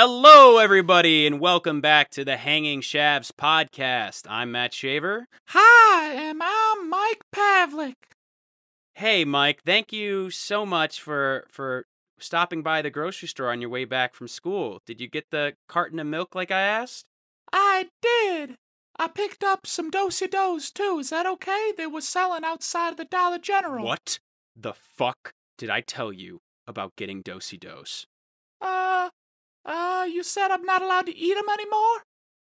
Hello, everybody, and welcome back to the Hanging Shavs podcast. I'm Matt Shaver. Hi, and I'm Mike Pavlik. Hey, Mike, thank you so much for for stopping by the grocery store on your way back from school. Did you get the carton of milk like I asked? I did. I picked up some Do-si-dos too. Is that okay? They were selling outside of the Dollar General. What the fuck did I tell you about getting Do-si-dos? Uh, uh, you said I'm not allowed to eat them anymore?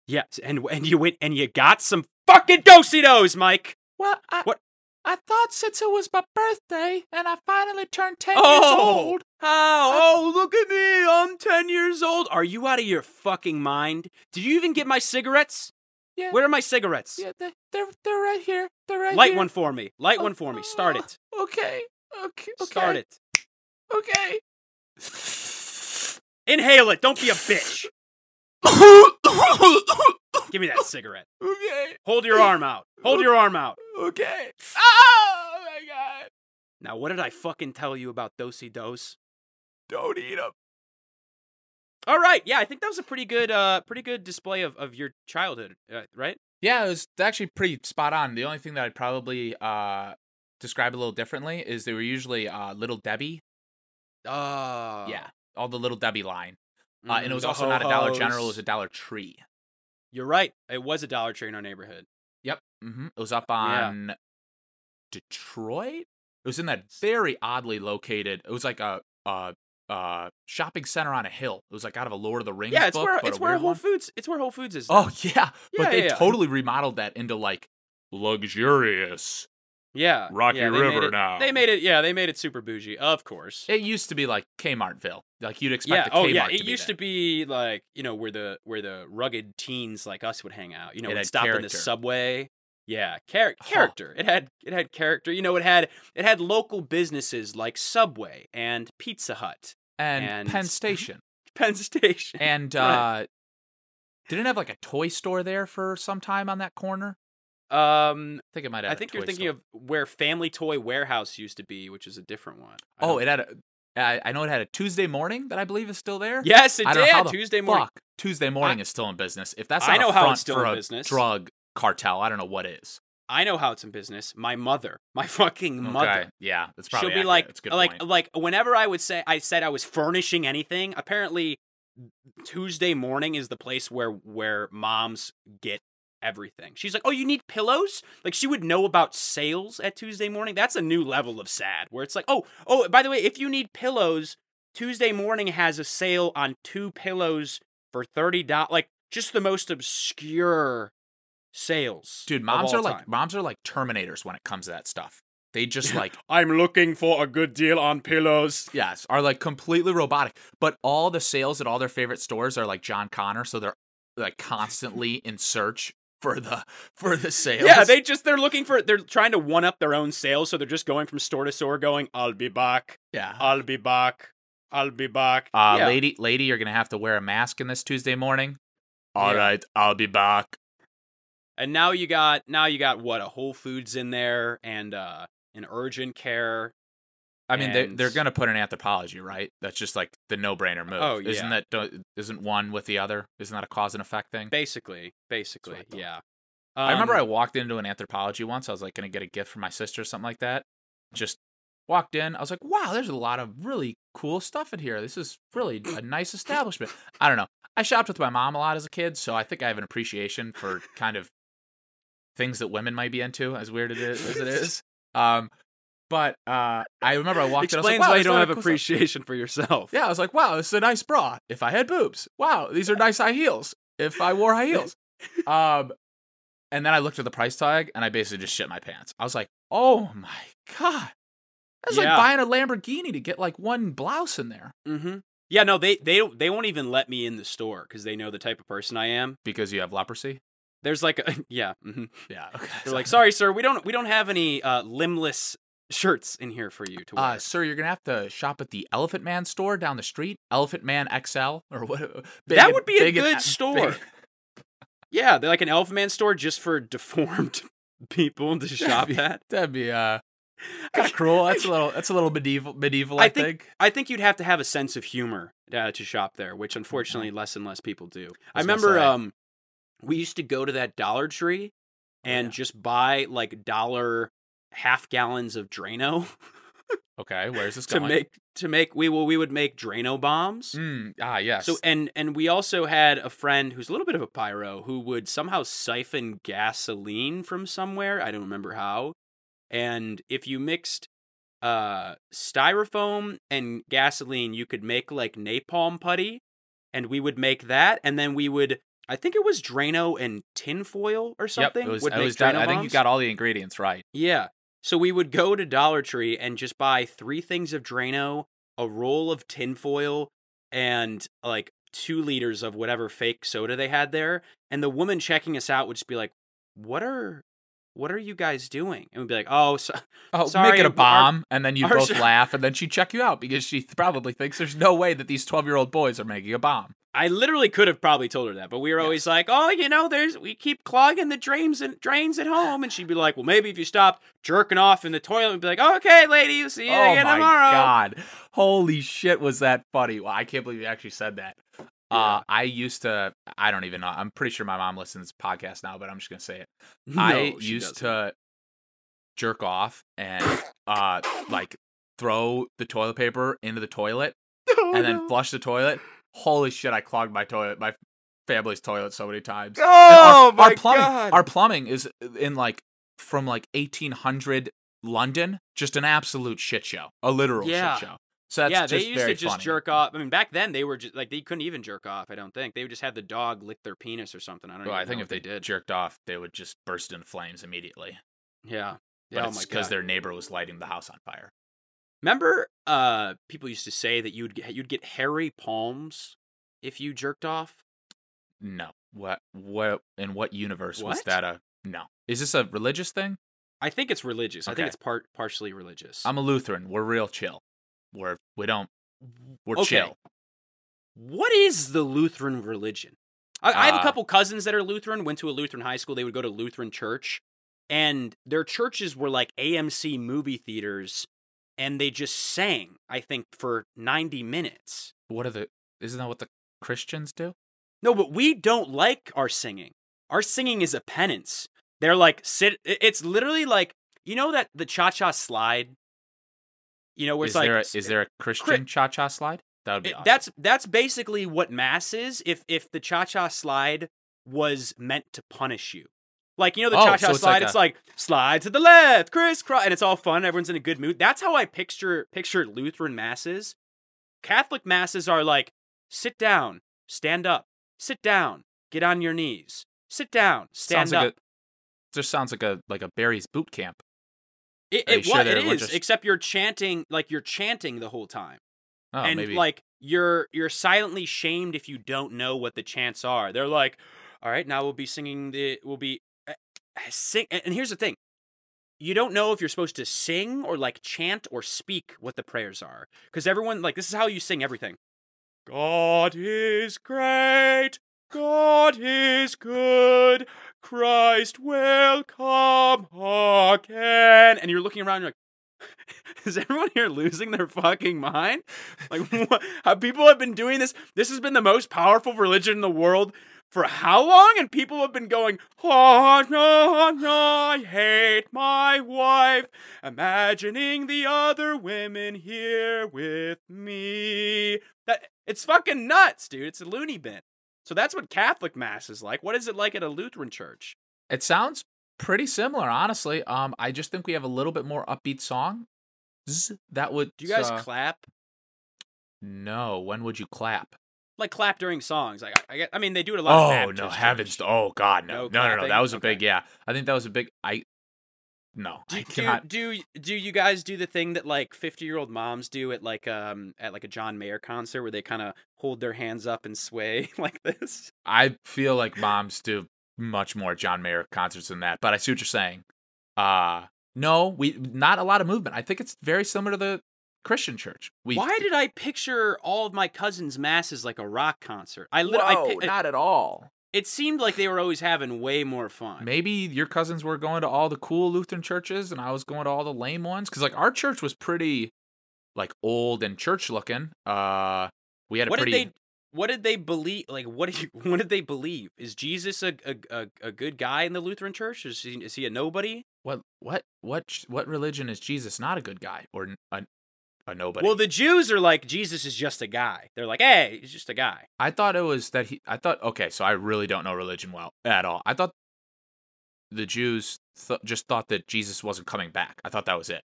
Yes, and and you went and you got some fucking Do-si-dos, Mike. Well, I, What? I thought since it was my birthday and I finally turned 10 years Oh, old. how? Oh, look at me. I'm 10 years old. Are you out of your fucking mind? Did you even get my cigarettes? Yeah. Where are my cigarettes? Yeah, they, they're, they're right here. They're right here. Light here. one for me. Light Oh, one for me. Start oh, it. Okay. Okay. Okay. Start it. Okay. Inhale it. Don't be a bitch. Give me that cigarette. okay. Hold your arm out. Hold your arm out. Okay. Oh my god. Now, what did I fucking tell you about Do-si-dos? Don't eat them. All right. Yeah, I think that was a pretty good, uh, pretty good display of, of your childhood, uh, right? Yeah, it was actually pretty spot on. The only thing that I'd probably uh, describe a little differently is they were usually uh, Little Debbie. Oh. Yeah, all the Little Debbie line. Uh, and it was the also not a Dollar General; it was a Dollar Tree. You're right. It was a Dollar Tree in our neighborhood. Yep. hmm It was up Yeah. on Detroit. It was in that very oddly located. It was like a uh shopping center on a hill. It was like out of a Lord of the Rings Yeah, it's book, where it's where Whole one. Foods. It's where Whole Foods is. now. Oh yeah, Yeah, but they yeah, yeah. totally remodeled that into like luxurious yeah, Rocky yeah, River it- now. They made it. Yeah, they made it super bougie. Of course. It used to be like Kmartville. Like you'd yeah. expect a Oh Kmart yeah. to It be used there. to be like you know where the where the rugged teens like us would hang out. You know, It would had stop in the subway. Yeah, char- Huh. character. It had it had character. You know, it had it had local businesses like Subway and Pizza Hut, and, and- Penn Station. Penn Station. And Right. uh didn't it have like a toy store there for some time on that corner. Um, I think it might have. I think you're thinking store. of where Family Toy Warehouse used to be, which is a different one. I Oh, it had a. I I know it had a Tuesday morning that I believe is still there. Yes, it I did. Tuesday morning. Fuck, Tuesday morning is still in business. If that's I know a how it's still in business. drug cartel, I don't know what is. I know how it's in business. My mother, my fucking mother. Okay, yeah, that's probably She'll be accurate. like, That's a good like, point. like whenever I would say I said I was furnishing anything. Apparently, Tuesday morning is the place where where moms get everything. She's like, "Oh, you need pillows?" Like she would know about sales at Tuesday morning. That's a new level of sad. Where it's like, "Oh, oh, by the way, if you need pillows, Tuesday morning has a sale on two pillows for thirty dollars." Like just the most obscure sales. Dude, moms are like moms are like terminators when it comes to that stuff. They just like I'm looking for a good deal on pillows. yes, are like completely robotic. But all the sales at all their favorite stores are like John Connor, so they're like constantly in search for the for the sales. Yeah, they just they're looking for they're trying to one up their own sales, so they're just going from store to store, going, "I'll be back, yeah. I'll be back, I'll be back." Uh, yeah. lady, lady, you're gonna have to wear a mask in this Tuesday morning. All Yeah. right, I'll be back. And now you got now you got what a Whole Foods in there and uh an urgent care. I mean, they And- they're gonna put an Anthropologie, right? That's just like the no-brainer move. Oh, yeah. Isn't that isn't one with the other? Isn't that a cause and effect thing? Basically, basically, I yeah. I remember I Um, walked into an Anthropologie once. I was like gonna get a gift for my sister or something like that. Just walked in. I was like, wow, there's a lot of really cool stuff in here. This is really a nice establishment. I don't know. I shopped with my mom a lot as a kid, so I think I have an appreciation for kind of things that women might be into, as weird it is, as it is. Um, but uh, I remember I walked in. I was explains like, wow, why you don't have cool stuff." appreciation for yourself. Yeah, I was like, wow, this is a nice bra. If I had boobs, wow, these are nice high heels. If I wore high heels, um, and then I looked at the price tag and I basically just shit my pants. I was like, oh my god, that's Yeah. like buying a Lamborghini to get like one blouse in there Mm-hmm. Yeah, no, they they they won't even let me in the store because they know the type of person I am. because you have leprosy. There's like a yeah. mhm. Yeah, okay. They're like, sorry, sir, we don't we don't have any uh, limbless shirts in here for you to wear. Uh, sir, you're gonna have to shop at the Elephant Man store down the street. Elephant Man XL or what? That would be a big and- good big- store. yeah, they're like an Elf Man store just for deformed people to shop That'd be- at. That'd be uh, kind of cruel. That's a little. That's a little medieval. Medieval. I, I think- think. I think you'd have to have a sense of humor uh, to shop there, which unfortunately less and less people do. I, gonna remember um, we used to go to that Dollar Tree and yeah. just buy like dollar half gallons of Drano Okay, where's this to going? To make to make we will we would make Drano bombs. Mm, ah, yes. So and and we also had a friend who's a little bit of a pyro who would somehow siphon gasoline from somewhere. I don't remember how. And if you mixed uh styrofoam and gasoline, you could make like napalm putty, and we would make that, and then we would. I think it was Drano and tinfoil or yep, something. it was. would It was Drano I think you got all the ingredients right. Yeah. So we would go to Dollar Tree and just buy three things of Drano, a roll of tinfoil, and like two liters of whatever fake soda they had there. And the woman checking us out would just be like, "What are, what are you guys doing?" And we'd be like, "Oh, so, Oh, Sorry, make it a but our- bomb, and then you both laugh, and then she'd check you out because she probably thinks there's no way that these twelve year old boys are making a bomb. I literally could have probably told her that, but we were always like, "Oh, you know, there's we keep clogging the drains and drains at home," and she'd be like, "Well, maybe if you stopped jerking off in the toilet, we'd be like, okay, lady, see you oh again tomorrow." Oh my god! Holy shit, was that funny? Well, I can't believe you actually said that. Uh, I used to. I don't even know. I'm pretty sure my mom listens to this podcast now, but I'm just gonna say it. I No, she used doesn't. to jerk off and uh like throw the toilet paper into the toilet Oh, and then no. flush the toilet. Holy shit! I clogged my toilet, my family's toilet, so many times. And Oh our, my our plumbing, god! our plumbing is uh, in like from like 1800 London, just an absolute shit show, a literal Yeah. shit show. So that's yeah, they used to just funny. jerk off. I mean, back then they were just like they couldn't even jerk off. I don't think they would just have the dog lick their penis or something. I don't. Well, I think if they, did, jerked off, they would just burst into flames immediately. yeah, But yeah. Oh it's because their neighbor was lighting the house on fire. Remember, uh, people used to say that you'd get, you'd get hairy palms if you jerked off. No, what, what, in what universe was that? A no. Is this a religious thing? I think it's religious. I think it's part partially religious. I'm a Lutheran. We're real chill. We're we don't. We're Okay. chill. What is the Lutheran religion? I, I have a Uh, couple cousins that are Lutheran. Went to a Lutheran high school. They would go to Lutheran church, and their churches were like AMC movie theaters, and they just sang. I think for ninety minutes. What are the? Isn't that what the Christians do? No, but we don't like our singing. Our singing is a penance. They're like sit. It's literally like you know that the cha cha slide. You know where Is it's like there a, s- is there a Christian cha cha slide? That would be it- awesome. that's that's basically what mass is. If if the cha cha slide was meant to punish you, like you know the Oh, cha cha so it's slide, like it's like slide to the left, crisscross, and it's all fun. Everyone's in a good mood. That's how I picture picture Lutheran masses. Catholic masses are like sit down, stand up, sit down, get on your knees, sit down, stand sounds up. like a. Just sounds like a like a Barry's boot camp. it it, sure what it is, just- except you're chanting like you're chanting the whole time. Oh, and maybe. like you're you're silently shamed if you don't know what the chants are. They're like, all right, now we'll be singing the we'll be Eh, sing. And and here's the thing, you don't know if you're supposed to sing or like chant or speak what the prayers are because everyone like this is how you sing everything. God is great. God is good. Christ will come again. And you're looking around, you're like, is everyone here losing their fucking mind? Like, what, how people have been doing this? This has been the most powerful religion in the world for how long? And people have been going, oh, no, no, I hate my wife, imagining the other women here with me. That It's fucking nuts, dude. It's a loony bin. So that's what Catholic Mass is like. What is it like at a Lutheran church? It sounds pretty similar, honestly. Um, I just think we have a little bit more upbeat song. That would. Do you guys uh, clap? no. When would you clap? Like clap during songs? Like I, I, get, I mean, they do it a lot. Oh no, heavens! Oh God, no, No no, no, no. That was a Okay. big. Yeah, I think that was a big. I. No, Do, I do, cannot. do do you guys do the thing that like 50 year old moms do at like um at like a John Mayer concert where they kind of hold their hands up and sway like this? I feel like moms do much more John Mayer concerts than that, but I see what you're saying. Uh no, we not a lot of movement. I think it's very similar to the Christian church. We Why did I picture all of my cousins' masses like a rock concert? I literally I, Whoa, pi- not at all. It seemed like they were always having way more fun. Maybe your cousins were going to all the cool Lutheran churches and I was going to all the lame ones cuz like our church was pretty like old and church looking. Uh we had a what pretty did they what did they believe like what did you, what did they believe is jesus a, a, a, a good guy in the lutheran church is he, is he a nobody what what what what religion is Jesus not a good guy or a, a nobody? well the jews are like jesus is just a guy they're like hey he's just a guy I thought it was that he. I thought okay, so I really don't know religion well at all. I thought the Jews th- just thought that Jesus wasn't coming back. I thought that was it.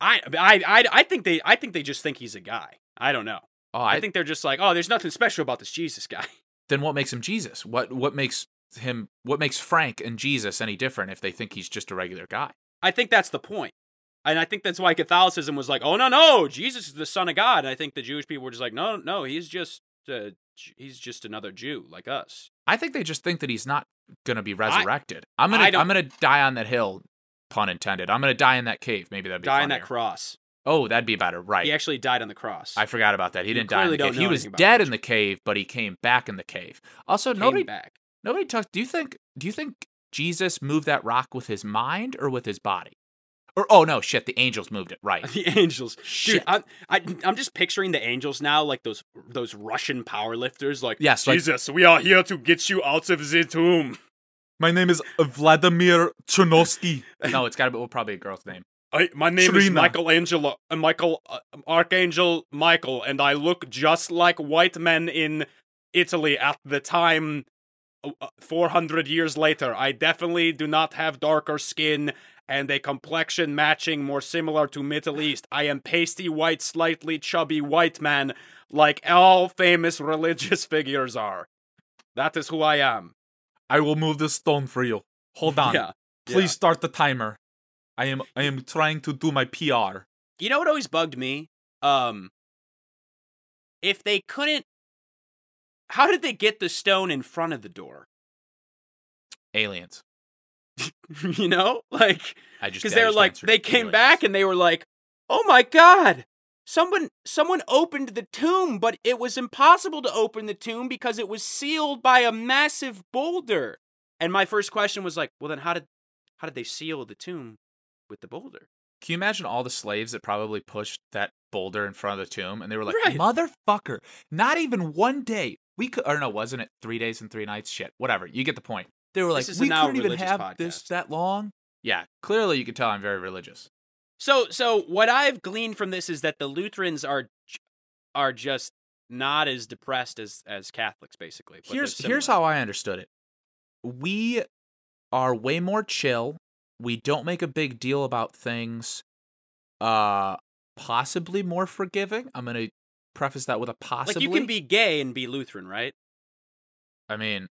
I, I i i think they i think they just think he's a guy i don't know Oh, I, I, think they're just like oh there's nothing special about this jesus guy then what makes him Jesus? What what makes him? What makes Frank and Jesus any different if they think he's just a regular guy? i think that's the point and i think that's why catholicism was like oh no no jesus is the son of god and i think the jewish people were just like no no he's just uh, he's just another jew like us I think they just think that he's not gonna be resurrected. I, am gonna I don't- I'm gonna die on that hill, pun intended. I'm gonna die in that cave. Maybe that'd be die on that cross Oh, that'd be better. Right. he actually died on the cross I forgot about that. He You didn't die in the cave. He was dead in the cave, but he came back in the cave. Also, Came nobody back nobody talks. Do you think do you think Jesus moved that rock with his mind or with his body? Or oh no, shit, the angels moved it. Right. the angels Dude, I'm, I, I'm just picturing the angels now, like those those Russian power lifters. Like, Yes, like- Jesus, we are here to get you out of the tomb. My name is Vladimir Chernovsky. no, it's got to be well, probably a girl's name. I, my name is Trina. Michelangelo, uh, Michael, uh, Archangel Michael, and I look just like white men in Italy at the time. uh, uh, 400 years later, I definitely do not have darker skin and a complexion matching more similar to Middle East. I am pasty white, slightly chubby white man, like all famous religious figures are. That is who I am. I will move the stone for you. Hold on. Yeah. Please yeah. start the timer. I am I am trying to do my PR. You know what always bugged me? Um if they couldn't how did they get the stone in front of the door? Aliens. you know? Like I just cuz they're like they came back and they were like, "Oh my god. Someone someone opened the tomb, but it was impossible to open the tomb because it was sealed by a massive boulder." And my first question was like, "Well then how did how did they seal the tomb with the boulder?" Can you imagine all the slaves that probably pushed that boulder in front of the tomb and they were like, Right. motherfucker, not even one day. We could, or no, wasn't it three days and three nights? Shit, whatever. You get the point. They were like, This is a we couldn't even have this that long. Yeah, clearly you can tell I'm very religious. So so what I've gleaned from this is that the Lutherans are are just not as depressed as as Catholics basically. here's here's how I understood it. We are way more chill. We don't make a big deal about things. Uh, possibly more forgiving. I'm gonna preface that with a possibly. like you can be gay and be Lutheran, right? I mean,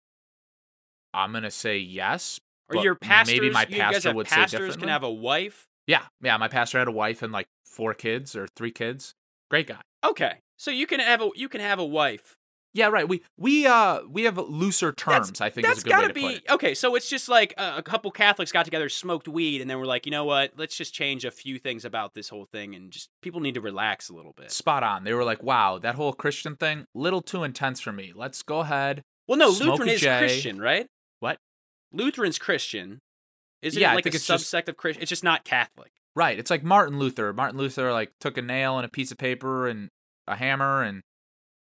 I'm gonna say yes. Or your pastors, maybe my pastor would say pastors can have a wife. Yeah, yeah. My pastor had a wife and like four kids or three kids. Great guy. Okay, so you can have a you can have a wife. Yeah, right. We we uh we have looser That's- terms. I think That's is a good way gotta to be put it. okay. So it's just like a, a couple Catholics got together, smoked weed, and then we're like, you know what? Let's just change a few things about this whole thing, and just people need to relax a little bit. Spot on. They were like, "Wow, that whole Christian thing, little too intense for me. Let's go ahead." Well, no, Lutheran is Christian, right? Lutheran's Christian. Isn't Yeah, it like a it's just- of Christian? It's just not Catholic. Right. It's like Martin Luther. Martin Luther like took a nail and a piece of paper and a hammer and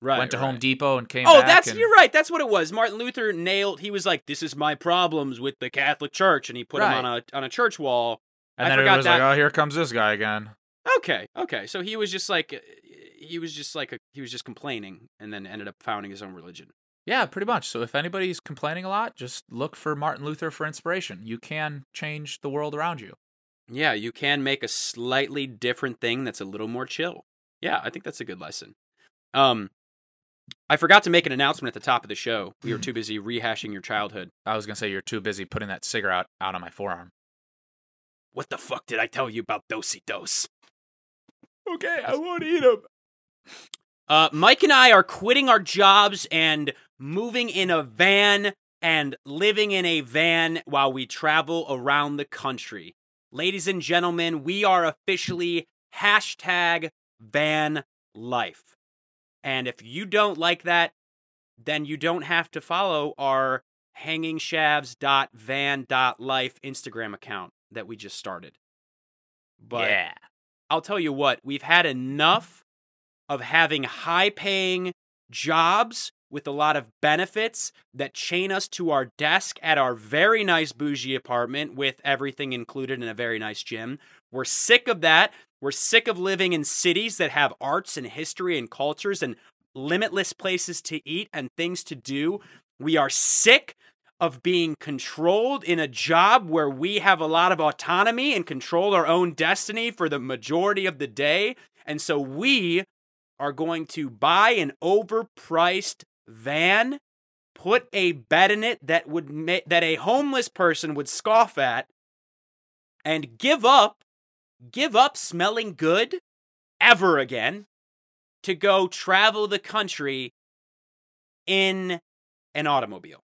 Right. went to Home. Depot and came Oh, that's and, you're right. That's what it was. Martin Luther nailed. He was like, "This is my problems with the Catholic Church," and he put Right. him on a on a church wall. And I then forgot everybody's like, that- "Oh, here comes this guy again." Okay, okay. So he was just like, he was just like a, he was just complaining, and then ended up founding his own religion. Yeah, pretty much. So if anybody's complaining a lot, just look for Martin Luther for inspiration. You can change the world around you. Yeah, you can make a slightly different thing that's a little more chill. Yeah, I think that's a good lesson. Um, I forgot to make an announcement at the top of the show. We were too busy rehashing your childhood. I was gonna say you're too busy putting that cigarette out on my forearm. What the fuck did I tell you about Do-si-dos? Okay, I won't eat them. Uh, Mike and I are quitting our jobs and moving in a van and living in a van while we travel around the country. Ladies and gentlemen, we are officially hashtag van life. And if you don't like that, then you don't have to follow our hangingshavs.van.life Instagram account that we just started. But yeah. I'll tell you what, we've had enough of having high paying jobs with a lot of benefits that chain us to our desk at our very nice bougie apartment with everything included in a very nice gym. We're sick of that. We're sick of living in cities that have arts and history and cultures and limitless places to eat and things to do. We are sick of being controlled in a job where we have a lot of autonomy and control our own destiny for the majority of the day. And so we are going to buy an overpriced van, put a bed in it that would ma- that a homeless person would scoff at, and give up, give up smelling good ever again to go travel the country in an automobile.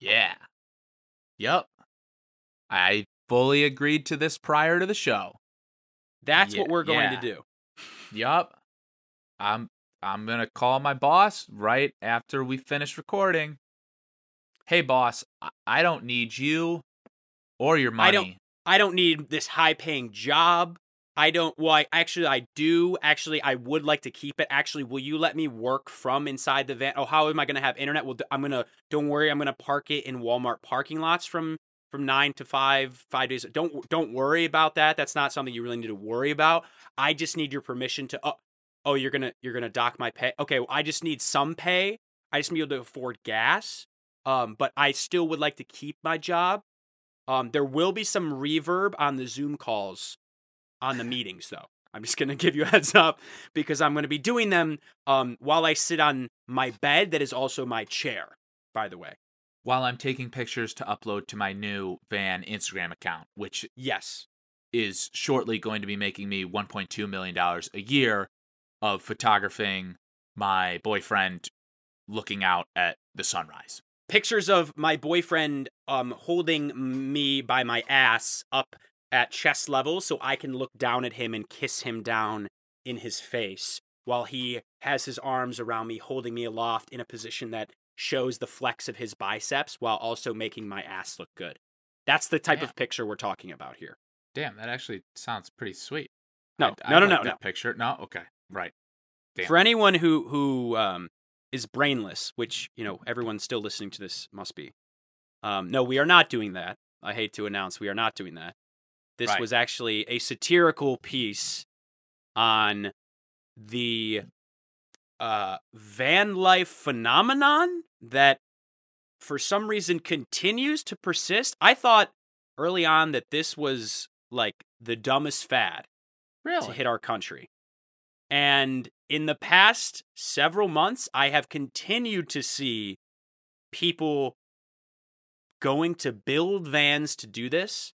Yeah. Yep. I fully agreed to this prior to the show. That's Yeah, what we're going yeah. to do. Yup. I'm I'm gonna call my boss right after we finish recording. Hey boss, I, don't need you or your money. I don't- I don't need this high paying job. I don't well I actually I do actually I would like to keep it. Actually, will you let me work from inside the van? Oh, how am I going to have internet? Well, I'm going to don't worry, I'm going to park it in Walmart parking lots from from 9 to 5 5 days. Don't don't worry about that. That's not something you really need to worry about. I just need your permission to oh, oh you're to you're to dock my pay. Okay, well, I just need some pay. I just need to be able to afford gas. Um, but I still would like to keep my job. Um, there will be some reverb on the Zoom calls on the meetings, though. I'm just gonna give you a heads up because I'm gonna be doing them um, while I sit on my bed that is also my chair. By the way, While I'm taking pictures to upload to my new van Instagram account, which yes, is shortly going to be making me 1.2 million dollars a year of photographing my boyfriend looking out at the sunrise. pictures of my boyfriend um, holding me by my ass up at chest level so I can look down at him and kiss him down in his face while he has his arms around me, holding me aloft in a position that shows the flex of his biceps while also making my ass look good. That's the type Damn. of picture we're talking about here. Damn, that actually sounds pretty sweet. No, I'd- no, I'd no, like no, that no. Picture? No, okay, right. Damn. For anyone who who um, is brainless, which you know everyone still listening to this must be, um, no, we are not doing that. I hate to announce we are not doing that. This Right. was actually a satirical piece on the uh, van life phenomenon that, for some reason, continues to persist. I thought early on that this was like the dumbest fad Really? to hit our country. And in the past several months, I have continued to see people going to build vans to do this.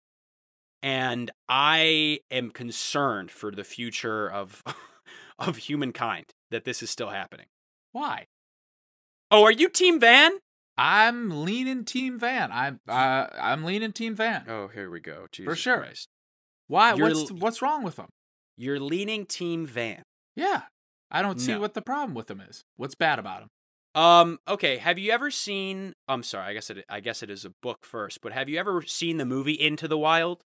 And I am concerned for the future of of humankind that this is still happening. Why? Oh, are you team van? I'm leaning Team Van. I'm uh, I'm leaning Team Van. Oh, here we go. Jesus sure. Christ. Why? You're What's what's wrong with them? You're leaning team van. Yeah, I don't see No. what the problem with them is. What's bad about them? Um. Okay. Have you ever seen? I'm sorry. I guess it. I guess it is a book first. But have you ever seen the movie Into the Wild?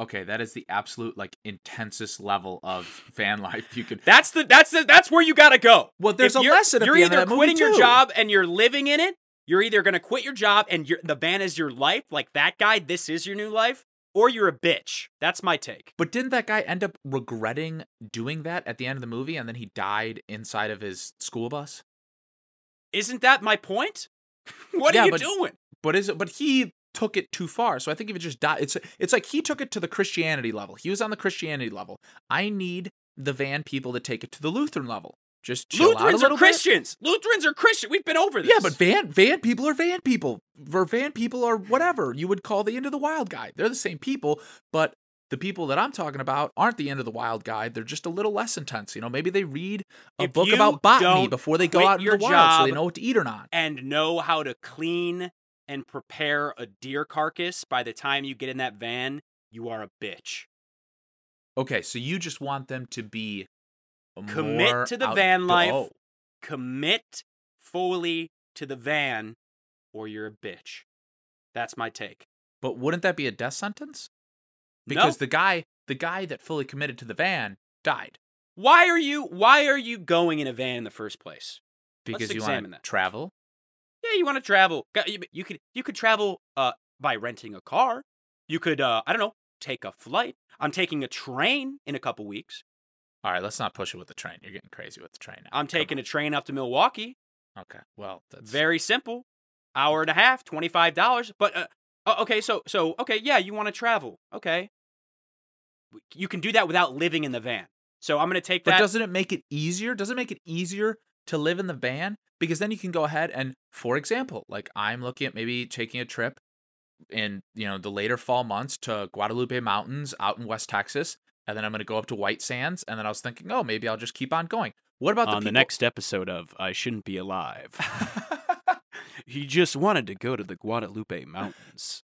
Okay, that is the absolute like intensest level of fan life you could. That's the. That's the. That's where you gotta go. Well, there's If a lesson You're the end either quitting your job and you're living in it. You're either gonna quit your job and the van is your life, like that guy. This is your new life, or you're a bitch. That's my take. But didn't that guy end up regretting doing that at the end of the movie, and then he died inside of his school bus? Isn't that my point? what Yeah, are you but- doing? But is it? But he took it too far. So I think if it just died, it's it's like he took it to the Christianity level. He was on the Christianity level. I need the van people to take it to the Lutheran level. Just chill Lutherans little are bit. Christians. Lutherans are Christian. We've been over this. Yeah, but van van people are van people. Or van people are whatever you would call the end of the wild guy. They're the same people, but the people that I'm talking about aren't the end of the wild guy. They're just a little less intense. You know, maybe they read a If book about botany before they go out in your the wild, so they know what to eat or not. and know how to clean and prepare a deer carcass by the time you get in that van, you are a bitch. Okay, so you just want them to be Commit to the out- van life. Oh, Commit fully to the van or you're a bitch. That's my take. But wouldn't that be a death sentence? No. Because the guy, the guy that fully committed to the van died Why are you why are you going in a van in the first place? because you examine want to travel. Yeah, you want to travel. You you could you could travel uh by renting a car. You could uh I don't know, take a flight. I'm taking a train in a couple weeks. All right, let's not push it with the train. You're getting crazy with the train now. I'm taking a train up to Milwaukee. Okay, well, that's Very simple. Hour and a half, $25. But uh, oh, okay, so so okay, yeah, you want to travel. Okay. You can do that without living in the van. So I'm going to take But that doesn't it make it easier? Does it make it easier to live in the van? Because then you can go ahead and, for example, like I'm looking at maybe taking a trip in you know the later fall months to Guadalupe Mountains out in West Texas, and then I'm going to go up to White Sands, and then I was thinking, oh, maybe I'll just keep on going. What about the on the people- next episode of I Shouldn't Be Alive. he just wanted to go to the Guadalupe Mountains.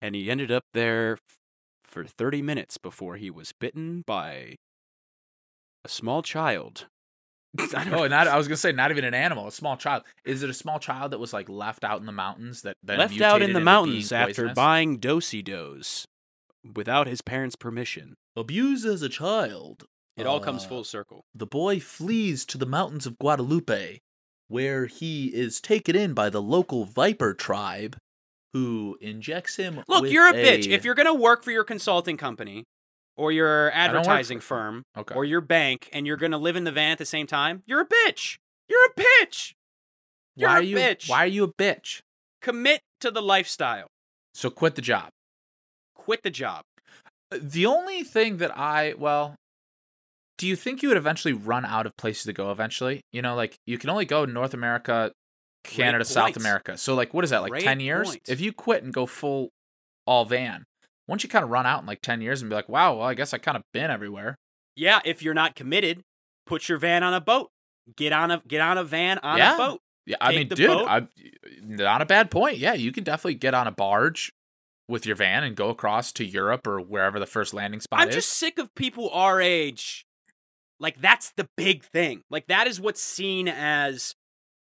And he ended up there f- for 30 minutes before he was bitten by a small child. I Oh, not I was gonna say not even an animal, a small child. Is it a small child that was like left out in the mountains that left out in the mountains after buying Do-si-dos without his parents' permission. abused as a child? It all comes Uh, full circle. The boy flees to the mountains of Guadalupe, where he is taken in by the local viper tribe, who injects him. Look, you're a bitch. If you're going to work for your consulting company or your advertising firm okay, or your bank and you're going to live in the van at the same time, you're a bitch. You're a bitch. You're why a are you bitch. why are you a bitch? Commit to the lifestyle. So quit the job. Quit the job. Uh, the only thing that I well, do you think you would eventually run out of places to go eventually? You know, like you can only go North America, Canada, South point. America. So like what is that? Like Great 10 years? point. If you quit and go full all van, once you kind of run out in like 10 years and be like, "Wow, well, I guess I kind of been everywhere." Yeah, if you're not committed, put your van on a boat. Get on a get on a van on Yeah. a boat. Yeah, I Take mean, dude. I not a bad point. Yeah, you can definitely get on a barge with your van and go across to Europe or wherever the first landing spot is. I'm just sick of people our age. Like that's the big thing. Like that is what's seen as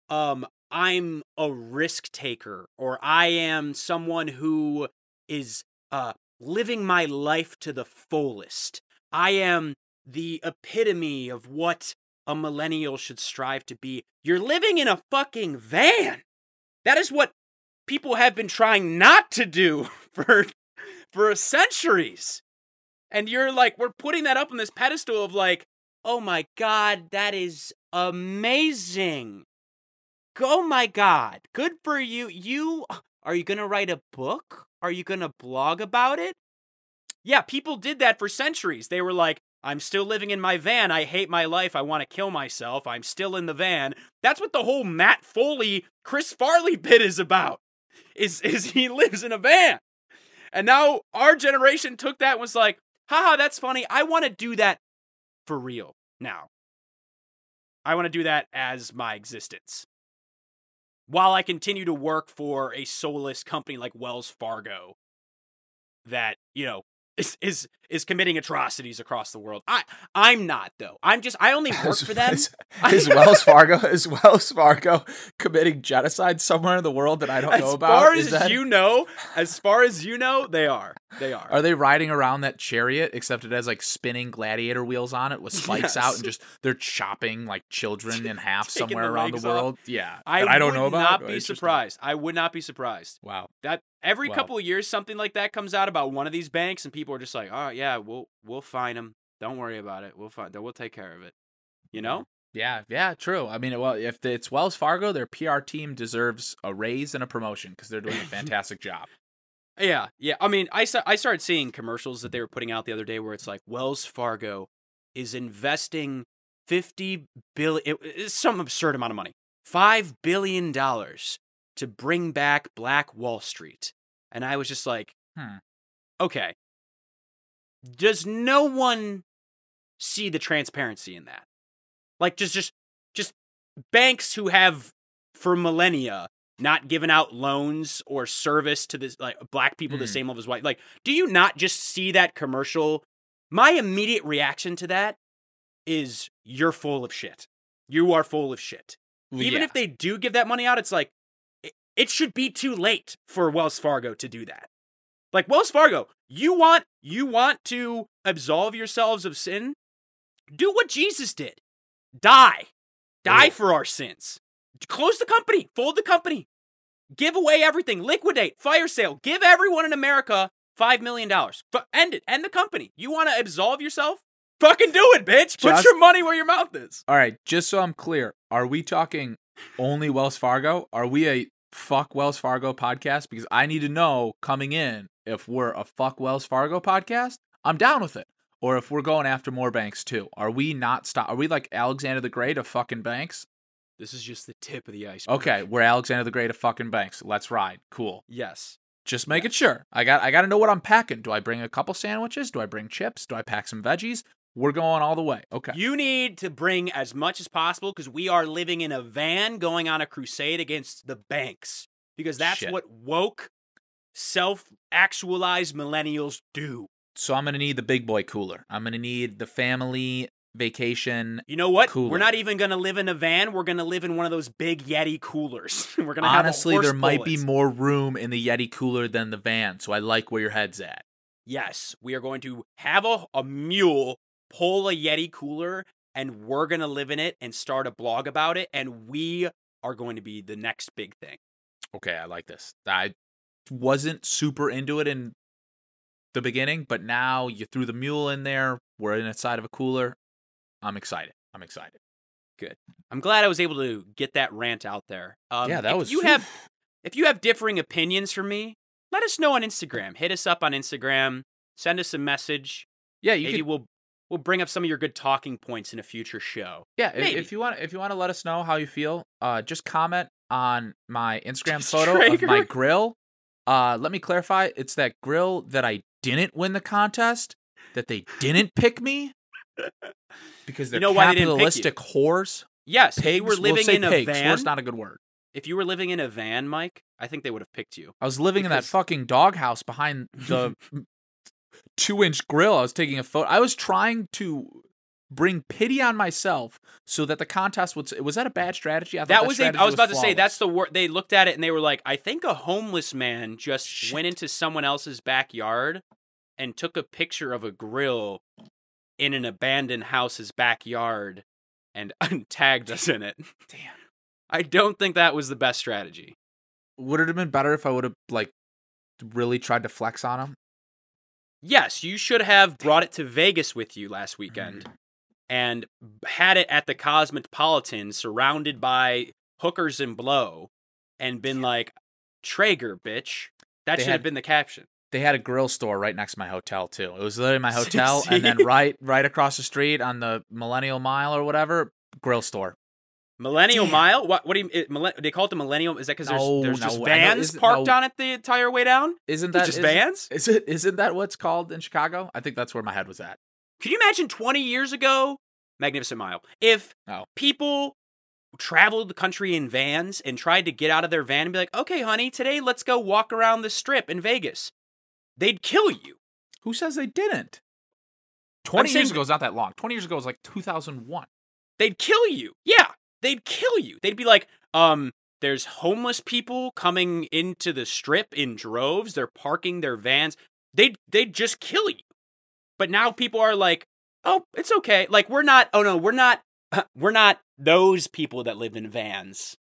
um I'm a risk taker or I am someone who is uh living my life to the fullest. I am the epitome of what a millennial should strive to be. You're living in a fucking van. That is what people have been trying not to do for for centuries. And you're like, we're putting that up on this pedestal of like, oh my God, that is amazing. Oh my God, good for you. You are you gonna write a book? Are you gonna blog about it? Yeah, people did that for centuries. They were like, I'm still living in my van. I hate my life. I want to kill myself. I'm still in the van. That's what the whole Matt Foley, Chris Farley bit is about. Is is he lives in a van. And now our generation took that and was like, haha, that's funny. I want to do that for real now. I want to do that as my existence. While I continue to work for a soulless company like Wells Fargo that, you know, is is is committing atrocities across the world. I I'm not though. I'm just I only work for them. Is, is Wells Fargo is Wells Fargo committing genocide somewhere in the world that I don't as know about? As far Is as that- you know, as far as you know, they are. They are. Are they riding around that chariot except it has like spinning gladiator wheels on it with spikes out and just they're chopping like children in half somewhere the around the legs off. world? Yeah. I, I don't know about. not Oh, be surprised. I would not be surprised. Wow. That every Wow. couple of years something like that comes out about one of these banks and people are just like, "Oh, yeah, we'll we'll find them. Don't worry about it. We'll find we'll take care of it." You know? Yeah, yeah, true. I mean, well, if it's Wells Fargo, their PR team deserves a raise and a promotion because they're doing a fantastic job. Yeah, yeah. I mean, I I started seeing commercials that they were putting out the other day where it's like Wells Fargo is investing 50 billion it- it's some absurd amount of money. 5 billion dollars to bring back Black Wall Street. And I was just like, Hmm. okay. Does no one see the transparency in that? Like just just just banks who have for millennia not given out loans or service to this like black people the Hmm. same level as white. Like, do you not just see that commercial? My immediate reaction to that is you're full of shit. You are full of shit. Even Yeah. if they do give that money out, it's like it should be too late for Wells Fargo to do that. Like Wells Fargo, you want you want to absolve yourselves of sin? Do what Jesus did. Die. Die Ooh. for our sins. Close the company, fold the company. Give away everything, liquidate, fire sale, give everyone in America 5 million dollars. But end it, end the company. You want to absolve yourself? Fucking do it, bitch. Put Just- your money where your mouth is. All right, just so I'm clear, are we talking only Wells Fargo? Are we a fuck Wells Fargo podcast? Because I need to know coming in if we're a fuck Wells Fargo podcast. I'm down with it. Or if we're going after more banks too. Are we not stop? Are we like Alexander the Great of fucking banks? This is just the tip of the iceberg. Okay, we're Alexander the Great of fucking banks. Let's ride. Cool. Yes. Just making sure. I got I got to know what I'm packing. Do I bring a couple sandwiches? Do I bring chips? Do I pack some veggies? We're going all the way. Okay. You need to bring as much as possible because we are living in a van going on a crusade against the banks. Because that's Shit. what woke, self actualized millennials do. So I'm gonna need the big boy cooler. I'm gonna need the family vacation. You know what? Cooler. We're not even going to live in a van. We're going to live in one of those big Yeti coolers. We're going to have Honestly, there might be more room in the Yeti cooler than the van, so I like where your head's at. Yes, we are going to have a, a mule pull a Yeti cooler and we're going to live in it and start a blog about it. And we are going to be the next big thing. Okay, I like this. I wasn't super into it in the beginning, but now you threw the mule in there. We're inside of a cooler. I'm excited. I'm excited. Good. I'm glad I was able to get that rant out there. Um, yeah, that if was. You have if you have differing opinions from me, let us know on Instagram. Hit us up on Instagram. Send us a message. Yeah, you Maybe could. we'll we'll bring up some of your good talking points in a future show. Yeah, if, maybe. if you want, if you want to let us know how you feel, uh, just comment on my Instagram photo of my grill. Uh, let me clarify. It's that grill that I didn't win the contest. That they didn't pick me because they're you know why they didn't pick you? capitalistic whores. Yes, Pigs. you were we'll living say in a pigs. van, Whore's not a good word. if you were living in a van, Mike, I think they would have picked you. I was living in that Because- fucking doghouse behind the two inch grill. I was taking a photo. I was trying to bring pity on myself so that the contest would. Was that a bad strategy? I thought That was a, strategy I was about to say that's the word they looked at it and they were like, I think a homeless man just went into someone else's backyard and took a picture of a grill in an abandoned house's backyard and tagged us in it. Damn. I don't think that was the best strategy. Would it have been better if I would have like really tried to flex on him? Yes, you should have brought it to Vegas with you last weekend Mm-hmm. and had it at the Cosmopolitan surrounded by hookers and blow and been like, Traeger, bitch. That They should have been the caption. They had a grill store right next to my hotel too. It was literally my hotel, and then right right across the street on the Millennial Mile or whatever, grill store. Millennial Damn. Mile? What? What do you? It, millen- they call it the Millennial? Is that because there's No, there's just no, know- vans parked no. on it the entire way down? Isn't that just is- vans? Is it? Isn't that what's called in Chicago? I think that's where my head was at. Can you imagine 20 years ago, Magnificent Mile, if Oh. people traveled the country in vans and tried to get out of their van and be like, okay, honey, today let's go walk around the strip in Vegas, they'd kill you. Who says they didn't? Twenty years saying- ago is not that long. Twenty years ago was like two thousand one. They'd kill you. Yeah, they'd kill you. They'd be like, um, there's homeless people coming into the strip in droves. They're parking their vans. They'd they'd just kill you. But now people are like, oh, it's okay. Like we're not. Oh no, we're not. We're not those people that live in vans.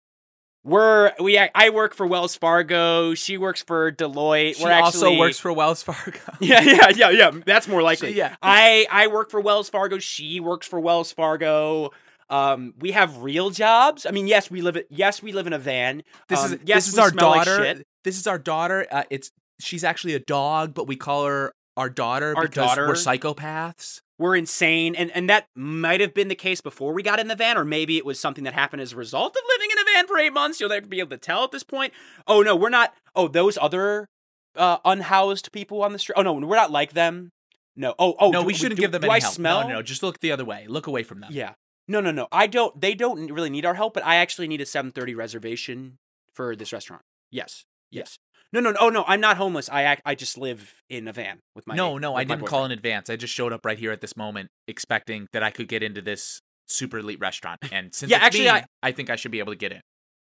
We're we. I work for Wells Fargo. She works for Deloitte. She we're actually also works for Wells Fargo. Yeah, yeah, yeah, yeah. That's more likely. yeah. I I work for Wells Fargo. She works for Wells Fargo. Um, we have real jobs. I mean, yes, we live. Yes, we live in a van. This Um, is yes, this is our smell like daughter. this is our daughter. Uh, it's she's actually a dog, but we call her our daughter Our because daughter. we're psychopaths. We're insane, and and that might have been the case before we got in the van, or maybe it was something that happened as a result of living in a van for eight months. You'll never be able to tell at this point. Oh no, we're not. Oh, those other uh, unhoused people on the street. Oh no, we're not like them. No. Oh oh. no, do- we shouldn't do- give them do any I help. smell? No, no, no, just look the other way. Look away from them. Yeah. No, no, no. I don't. They don't really need our help, but I actually need a 7:30 reservation for this restaurant. Yes. Yes. No, no, no. Oh no, I'm not homeless. I act, I just live in a van with my. no, no, with I my didn't call boyfriend. in advance. I just showed up right here at this moment, expecting that I could get into this super elite restaurant. And since Yeah, it's actually, me, I- I think I should be able to get in.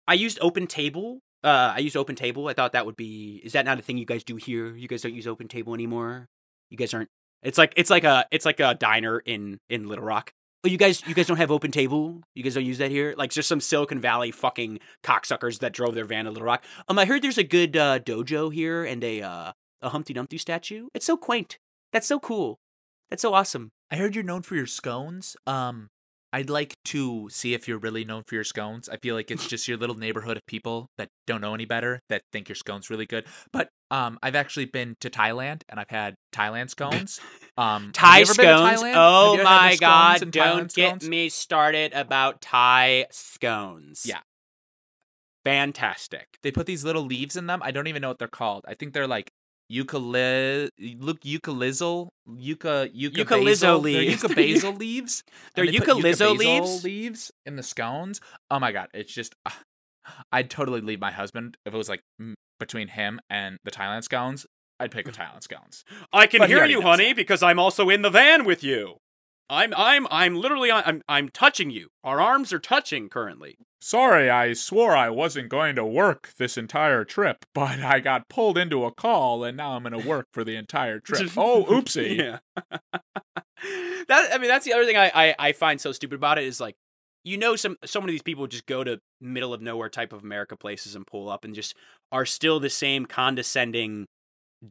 I used Open Table Uh, I used Open Table. I thought that would be. Is that not a thing you guys do here? You guys don't use Open Table anymore. You guys aren't. It's like it's like a it's like a diner in in Little Rock. Oh, you guys you guys don't have Open Table. You guys don't use that here. Like just some Silicon Valley fucking cocksuckers that drove their van to Little Rock. Um, I heard there's a good uh, dojo here and a uh, a Humpty Dumpty statue. It's so quaint. That's so cool. That's so awesome. I heard you're known for your scones. Um, I'd like to see if you're really known for your scones. I feel like it's just your little neighborhood of people that don't know any better that think your scones really good. But um, I've actually been to Thailand and I've had Thailand scones. Um, Thai you ever been to scones. Oh Have you had my god! Don't Thailand get scones? me started about Thai scones. Yeah. fantastic. They put these little leaves in them. I don't even know what they're called. I think they're like eucalyptus, look eucalyptus, yuca yuca Eucalipto basil. They're leaves. yuca basil leaves. They're and they put eucalipto basil leaves? leaves in the scones. Oh my god, it's just uh, I'd totally leave my husband if it was like between him and the Thailand scones. I'd pick the Thailand scones. I can But hear already you, honey, that. because I'm also in the van with you. I'm I'm I'm literally I'm I'm touching you. Our arms are touching currently. Sorry, I swore I wasn't going to work this entire trip, but I got pulled into a call and now I'm going to work for the entire trip. oh, oopsie. Yeah. that I mean that's the other thing I, I I find so stupid about it is like you know some so many of these people just go to middle of nowhere type of America places and pull up and just are still the same condescending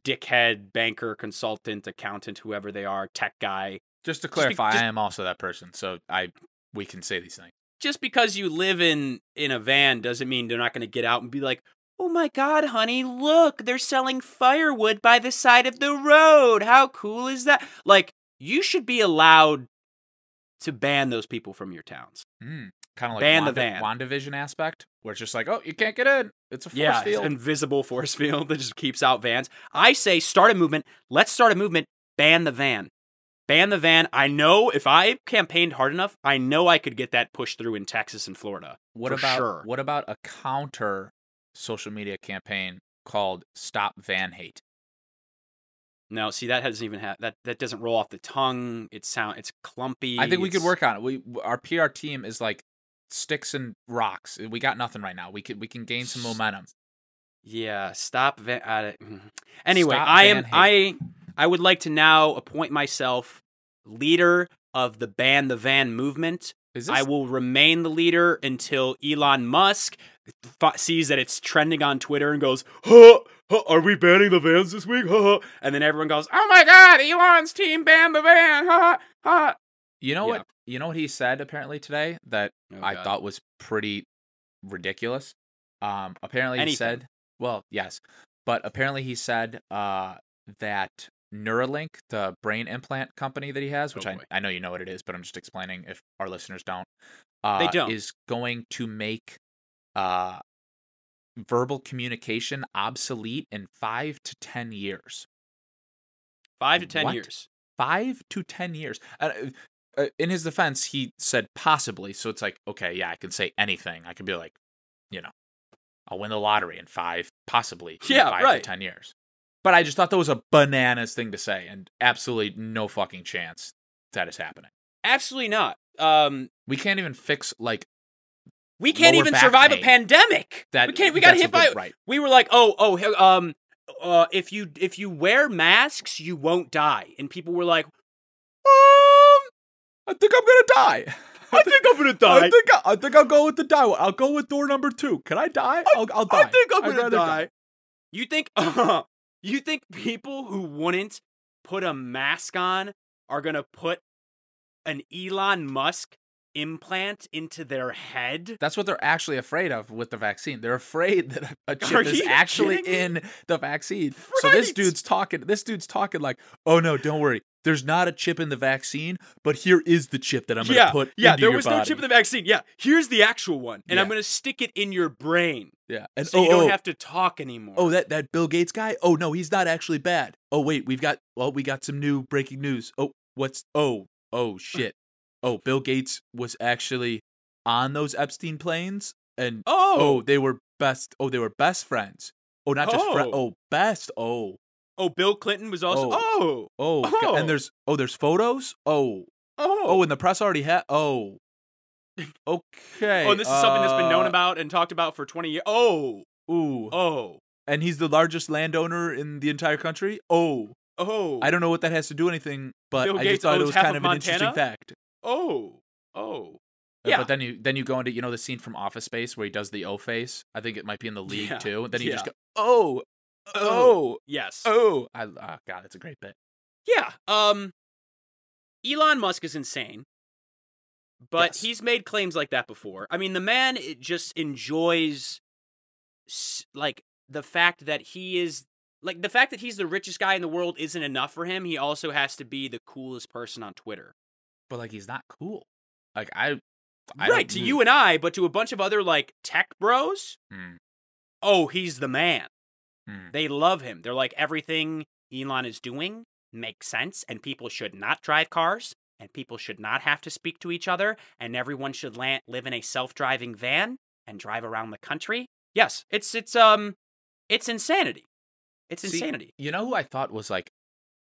dickhead banker consultant accountant whoever they are tech guy Just to clarify, just- I am also that person, so I we can say these things. just because you live in in a van doesn't mean they're not going to get out and be like oh my god honey look they're selling firewood by the side of the road how cool is that like you should be allowed to ban those people from your towns Mm, kind of like Ban the Wanda, van. WandaVision aspect, where it's just like, oh, you can't get in. It's a force yeah field. invisible force field that just keeps out vans i say start a movement let's start a movement ban the van ban the van i know if i campaigned hard enough i know i could get that pushed through in texas and florida What about sure. what about a counter social media campaign called Stop Van Hate? No, see that doesn't even have that. That doesn't roll off the tongue. It sound it's clumpy. I think we could work on it. We our PR team is like sticks and rocks. We got nothing right now. We can we can gain some momentum. Yeah, stop. Van, uh, anyway, Stop I am. Van I I would like to now appoint myself leader of the ban the van movement. Is this I will remain the leader until Elon Musk f- sees that it's trending on Twitter and goes, huh, huh, "Are we banning the vans this week?" Huh, huh." And then everyone goes, "Oh my God, Elon's team banned the van!" Huh, huh. You know Yeah. what? You know what he said apparently today that Oh, I God. thought was pretty ridiculous. Um, apparently he said, well, yes, but apparently he said uh that Neuralink, the brain implant company that he has, which Oh, I. I know you know what it is, but I'm just explaining if our listeners don't. Uh, They don't. Is going to make uh verbal communication obsolete in five to ten years. Five to ten What? years. five to ten years. Uh, uh, in his defense, he said possibly. So it's like, okay, yeah, I can say anything. I can be like, you know, I'll win the lottery in five, possibly, Yeah, five right. to ten years. But I just thought that was a bananas thing to say, and absolutely no fucking chance that is happening. Absolutely not. Um, We can't even fix like we can't even survive a pandemic. that. we can't. We got hit by. right. We were like, oh, oh, um, uh, if you if you wear masks, you won't die. And people were like, um, I think I'm gonna die. I think I'm gonna die. I think I, I think I'll go with the die. I'll go with door number two. Can I die? I'll, I'll die. I think I'm I'd gonna rather die. You think? you think people who wouldn't put a mask on are gonna put an Elon Musk implant into their head? That's what they're actually afraid of with the vaccine. They're afraid that a chip Are is actually in the vaccine. So this dude's talking. This dude's talking like, "Oh no, don't worry. There's not a chip in the vaccine, but here is the chip that I'm going to yeah, put yeah. There was no chip in the vaccine. Yeah, here's the actual one, and I'm gonna stick it in your brain, Yeah, and so oh, you don't oh, have to talk anymore. oh, that that Bill Gates guy. Oh no, he's not actually bad. Oh wait, we've got well, we got some new breaking news. Oh, what's oh oh shit. Oh, Bill Gates was actually on those Epstein planes, and oh, oh, they were best. Oh, they were best friends. Oh, not just friend. Oh. Oh, best. Oh, oh, Bill Clinton was also. Oh, oh, Oh. and there's oh, there's photos. Oh, oh, oh, and the press already had. Oh, okay. Oh, and this is something that's been known uh, about and talked about for 20 years. Oh, Ooh. Oh. And he's the largest landowner in the entire country? Oh. Oh. I don't know what that has to do with anything, but Bill I Gates just thought it was kind of of an interesting fact. Oh. Oh. Uh, Yeah. But then you then you go into you know the scene from Office Space where he does the O face. I think it might be in the league Yeah, too. Then you just go, oh, oh, Yes. oh. I oh god, it's a great bit. Yeah. Um Elon Musk is insane. But Yes. he's made claims like that before. I mean, the man it just enjoys like the fact that he is like the fact that he's the richest guy in the world isn't enough for him. He also has to be the coolest person on Twitter. But like he's not cool. Like I, I right, to you and I, but to a bunch of other like tech bros, Hmm, oh, he's the man. Hmm. They love him. They're like everything Elon is doing makes sense, and people should not drive cars, and people should not have to speak to each other, and everyone should la- live in a self-driving van and drive around the country. Yes, it's it's um, it's insanity. It's See, insanity. You know who I thought was like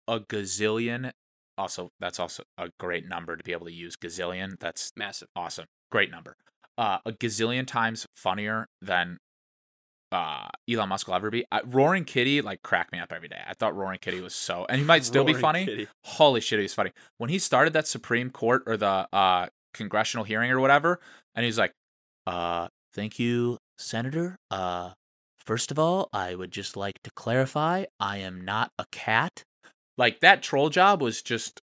a gazillion. Also, that's also a great number to be able to use. Gazillion. That's Massive. awesome. Great number. Uh, a gazillion times funnier than uh Elon Musk will ever be. Uh, Roaring Kitty like cracked me up every day. I thought Roaring Kitty was so, and he might still be funny. Kitty. Holy shit, he was funny when he started that Supreme Court or the uh congressional hearing or whatever, and he's like, "Uh, thank you, Senator. Uh, first of all, I would just like to clarify, I am not a cat." Like that troll job was just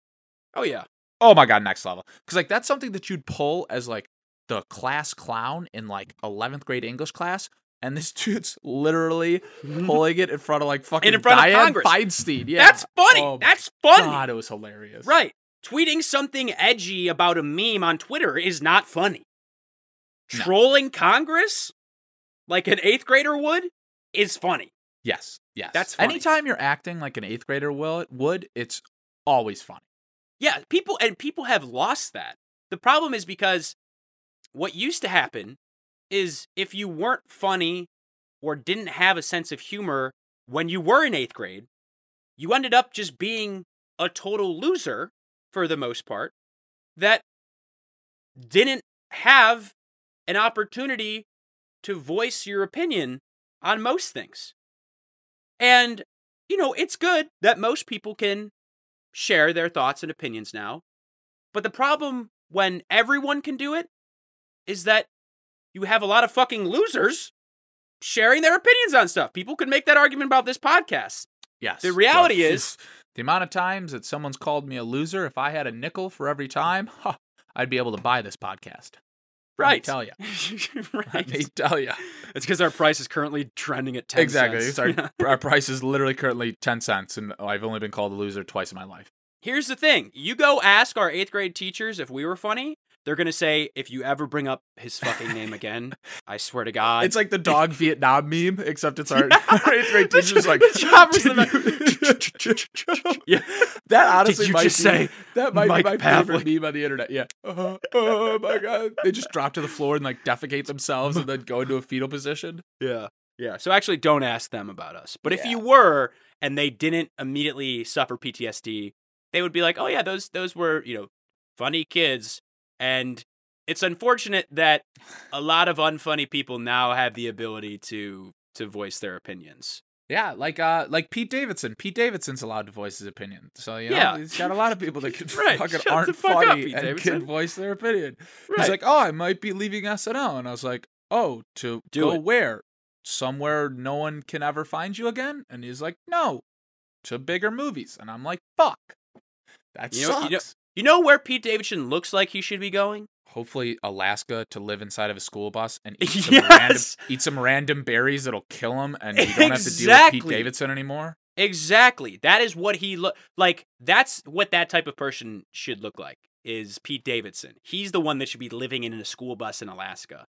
Oh yeah. oh my god, next level. Because like that's something that you'd pull as like the class clown in like eleventh grade English class, and this dude's literally pulling it in front of like fucking in front of Congress. Feinstein. Yeah, That's funny. Oh That's funny. God, it was hilarious. Right. Tweeting something edgy about a meme on Twitter is not funny. No. Trolling Congress like an eighth grader would is funny. Yes. Yes. That's funny. anytime you're acting like an eighth grader will would, it's always funny. Yeah, people and people have lost that. The problem is because what used to happen is if you weren't funny or didn't have a sense of humor when you were in 8th grade, you ended up just being a total loser for the most part that didn't have an opportunity to voice your opinion on most things. And you know, it's good that most people can share their thoughts and opinions now. But the problem when everyone can do it is that you have a lot of fucking losers sharing their opinions on stuff. People could make that argument about this podcast. Yes. The reality Yes. is- the amount of times that someone's called me a loser, if I had a nickel for every time, ha, I'd be able to buy this podcast. Let me Right. tell you. right. Let me tell you. It's because our price is currently trending at 10 Exactly. cents. It's our, our price is literally currently 10 cents, and I've only been called a loser twice in my life. Here's the thing. You go ask our 8th grade teachers if we were funny, they're to say if you ever bring up his fucking name again, I swear to God. It's like the dog Vietnam meme, except it's our, Yeah. eighth grade teacher's like, the choppers in "Did you-" yeah. That honestly Did you might just be, say that might Mike be my favorite meme on the internet. Yeah. Uh, oh my god. They just drop to the floor and like defecate themselves and then go into a fetal position. Yeah. Yeah. So actually, don't ask them about us. But if you were and they didn't immediately suffer PTSD, they would be like, "Oh yeah, those those were you know funny kids." And it's unfortunate that a lot of unfunny people now have the ability to to voice their opinions. Yeah, like uh like Pete Davidson. Pete Davidson's allowed to voice his opinion. So you know, Yeah. he's got a lot of people that can Right, fucking shut aren't fuck up, funny Pete and Davidson. can voice their opinion. Right. He's like, "Oh, I might be leaving SNL." And I was like, "Oh, to Do go it. where? Somewhere no one can ever find you again?" And he's like, "No, to bigger movies." And I'm like, "Fuck." That You know- sucks. you know- you know where Pete Davidson looks like he should be going? Hopefully Alaska to live inside of a school bus and eat some random eat some random berries that'll kill him and you don't have to deal with Pete Davidson anymore. Exactly. That is what he look like. That's what that type of person should look like. Is Pete Davidson? He's the one that should be living in a school bus in Alaska,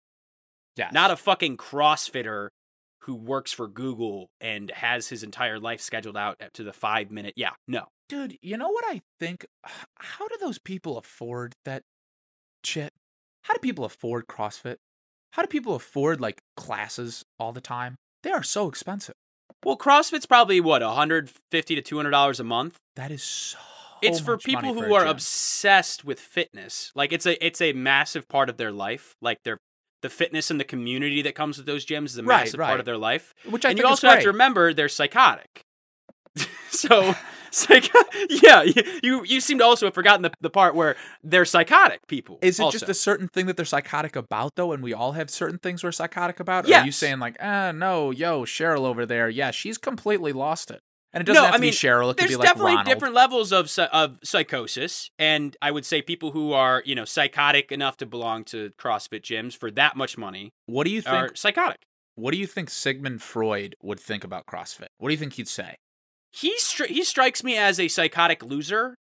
Yeah. not a fucking CrossFitter who works for Google and has his entire life scheduled out to the five minute. Yeah, no. Dude, you know what I think? How do those people afford that shit? How do people afford CrossFit? How do people afford like classes all the time? They are so expensive. Well, CrossFit's probably what 150 to 200 dollars a month. That is so. it's for people for who are gym. obsessed with fitness. Like it's a it's a massive part of their life. Like they're the fitness and the community that comes with those gyms is a Right, massive right. part of their life. Which I and think you also have to remember they're psychotic. so, psych- yeah, you, you seem to also have forgotten the, the part where they're psychotic people. Is it also. just a certain thing that they're psychotic about though, and we all have certain things we're psychotic about? Or are you saying like, ah, no, yo, Cheryl over there, yeah, she's completely lost it, and it doesn't No, have I mean, be Cheryl. It could There's be like definitely Ronald. different levels of of psychosis, and I would say people who are you know psychotic enough to belong to CrossFit gyms for that much money What do you think? are psychotic. What do you think Sigmund Freud would think about CrossFit? What do you think he'd say? He stri- he strikes me as a psychotic loser.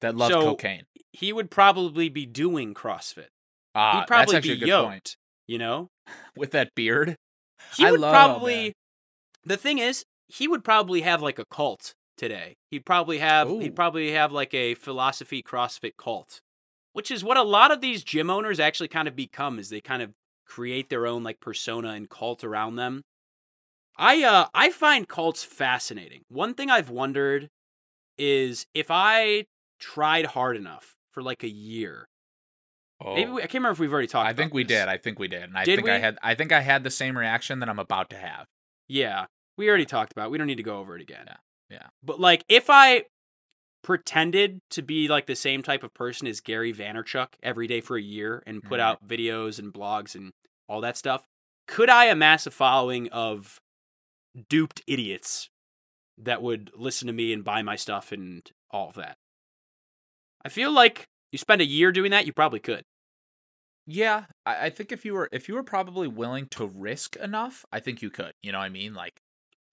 That loves So- cocaine. He would probably be doing CrossFit. Ah, He'd probably that's actually be a good yoked. point. You know, With that beard, he I would probably. that. The thing is, he would probably have like a cult today. He'd probably have Ooh. he'd probably have like a philosophy CrossFit cult, which is what a lot of these gym owners actually kind of become. Is they kind of create their own like persona and cult around them. I uh I find cults fascinating. One thing I've wondered is if I tried hard enough for like a year. Maybe Oh. we, I can't remember if we've already talked. I think we this. did. I think we did. And I Did think I we? had. I think I had the same reaction that I'm about to have. Yeah, we already talked about. it. We don't need to go over it again. Yeah, yeah. But like, if I pretended to be like the same type of person as Gary Vaynerchuk every day for a year and put Mhm. out videos and blogs and all that stuff, could I amass a following of duped idiots that would listen to me and buy my stuff and all of that? I feel like you spend a year doing that, you probably could. Yeah, I, I think if you were if you were probably willing to risk enough, I think you could. You know what I mean? Like,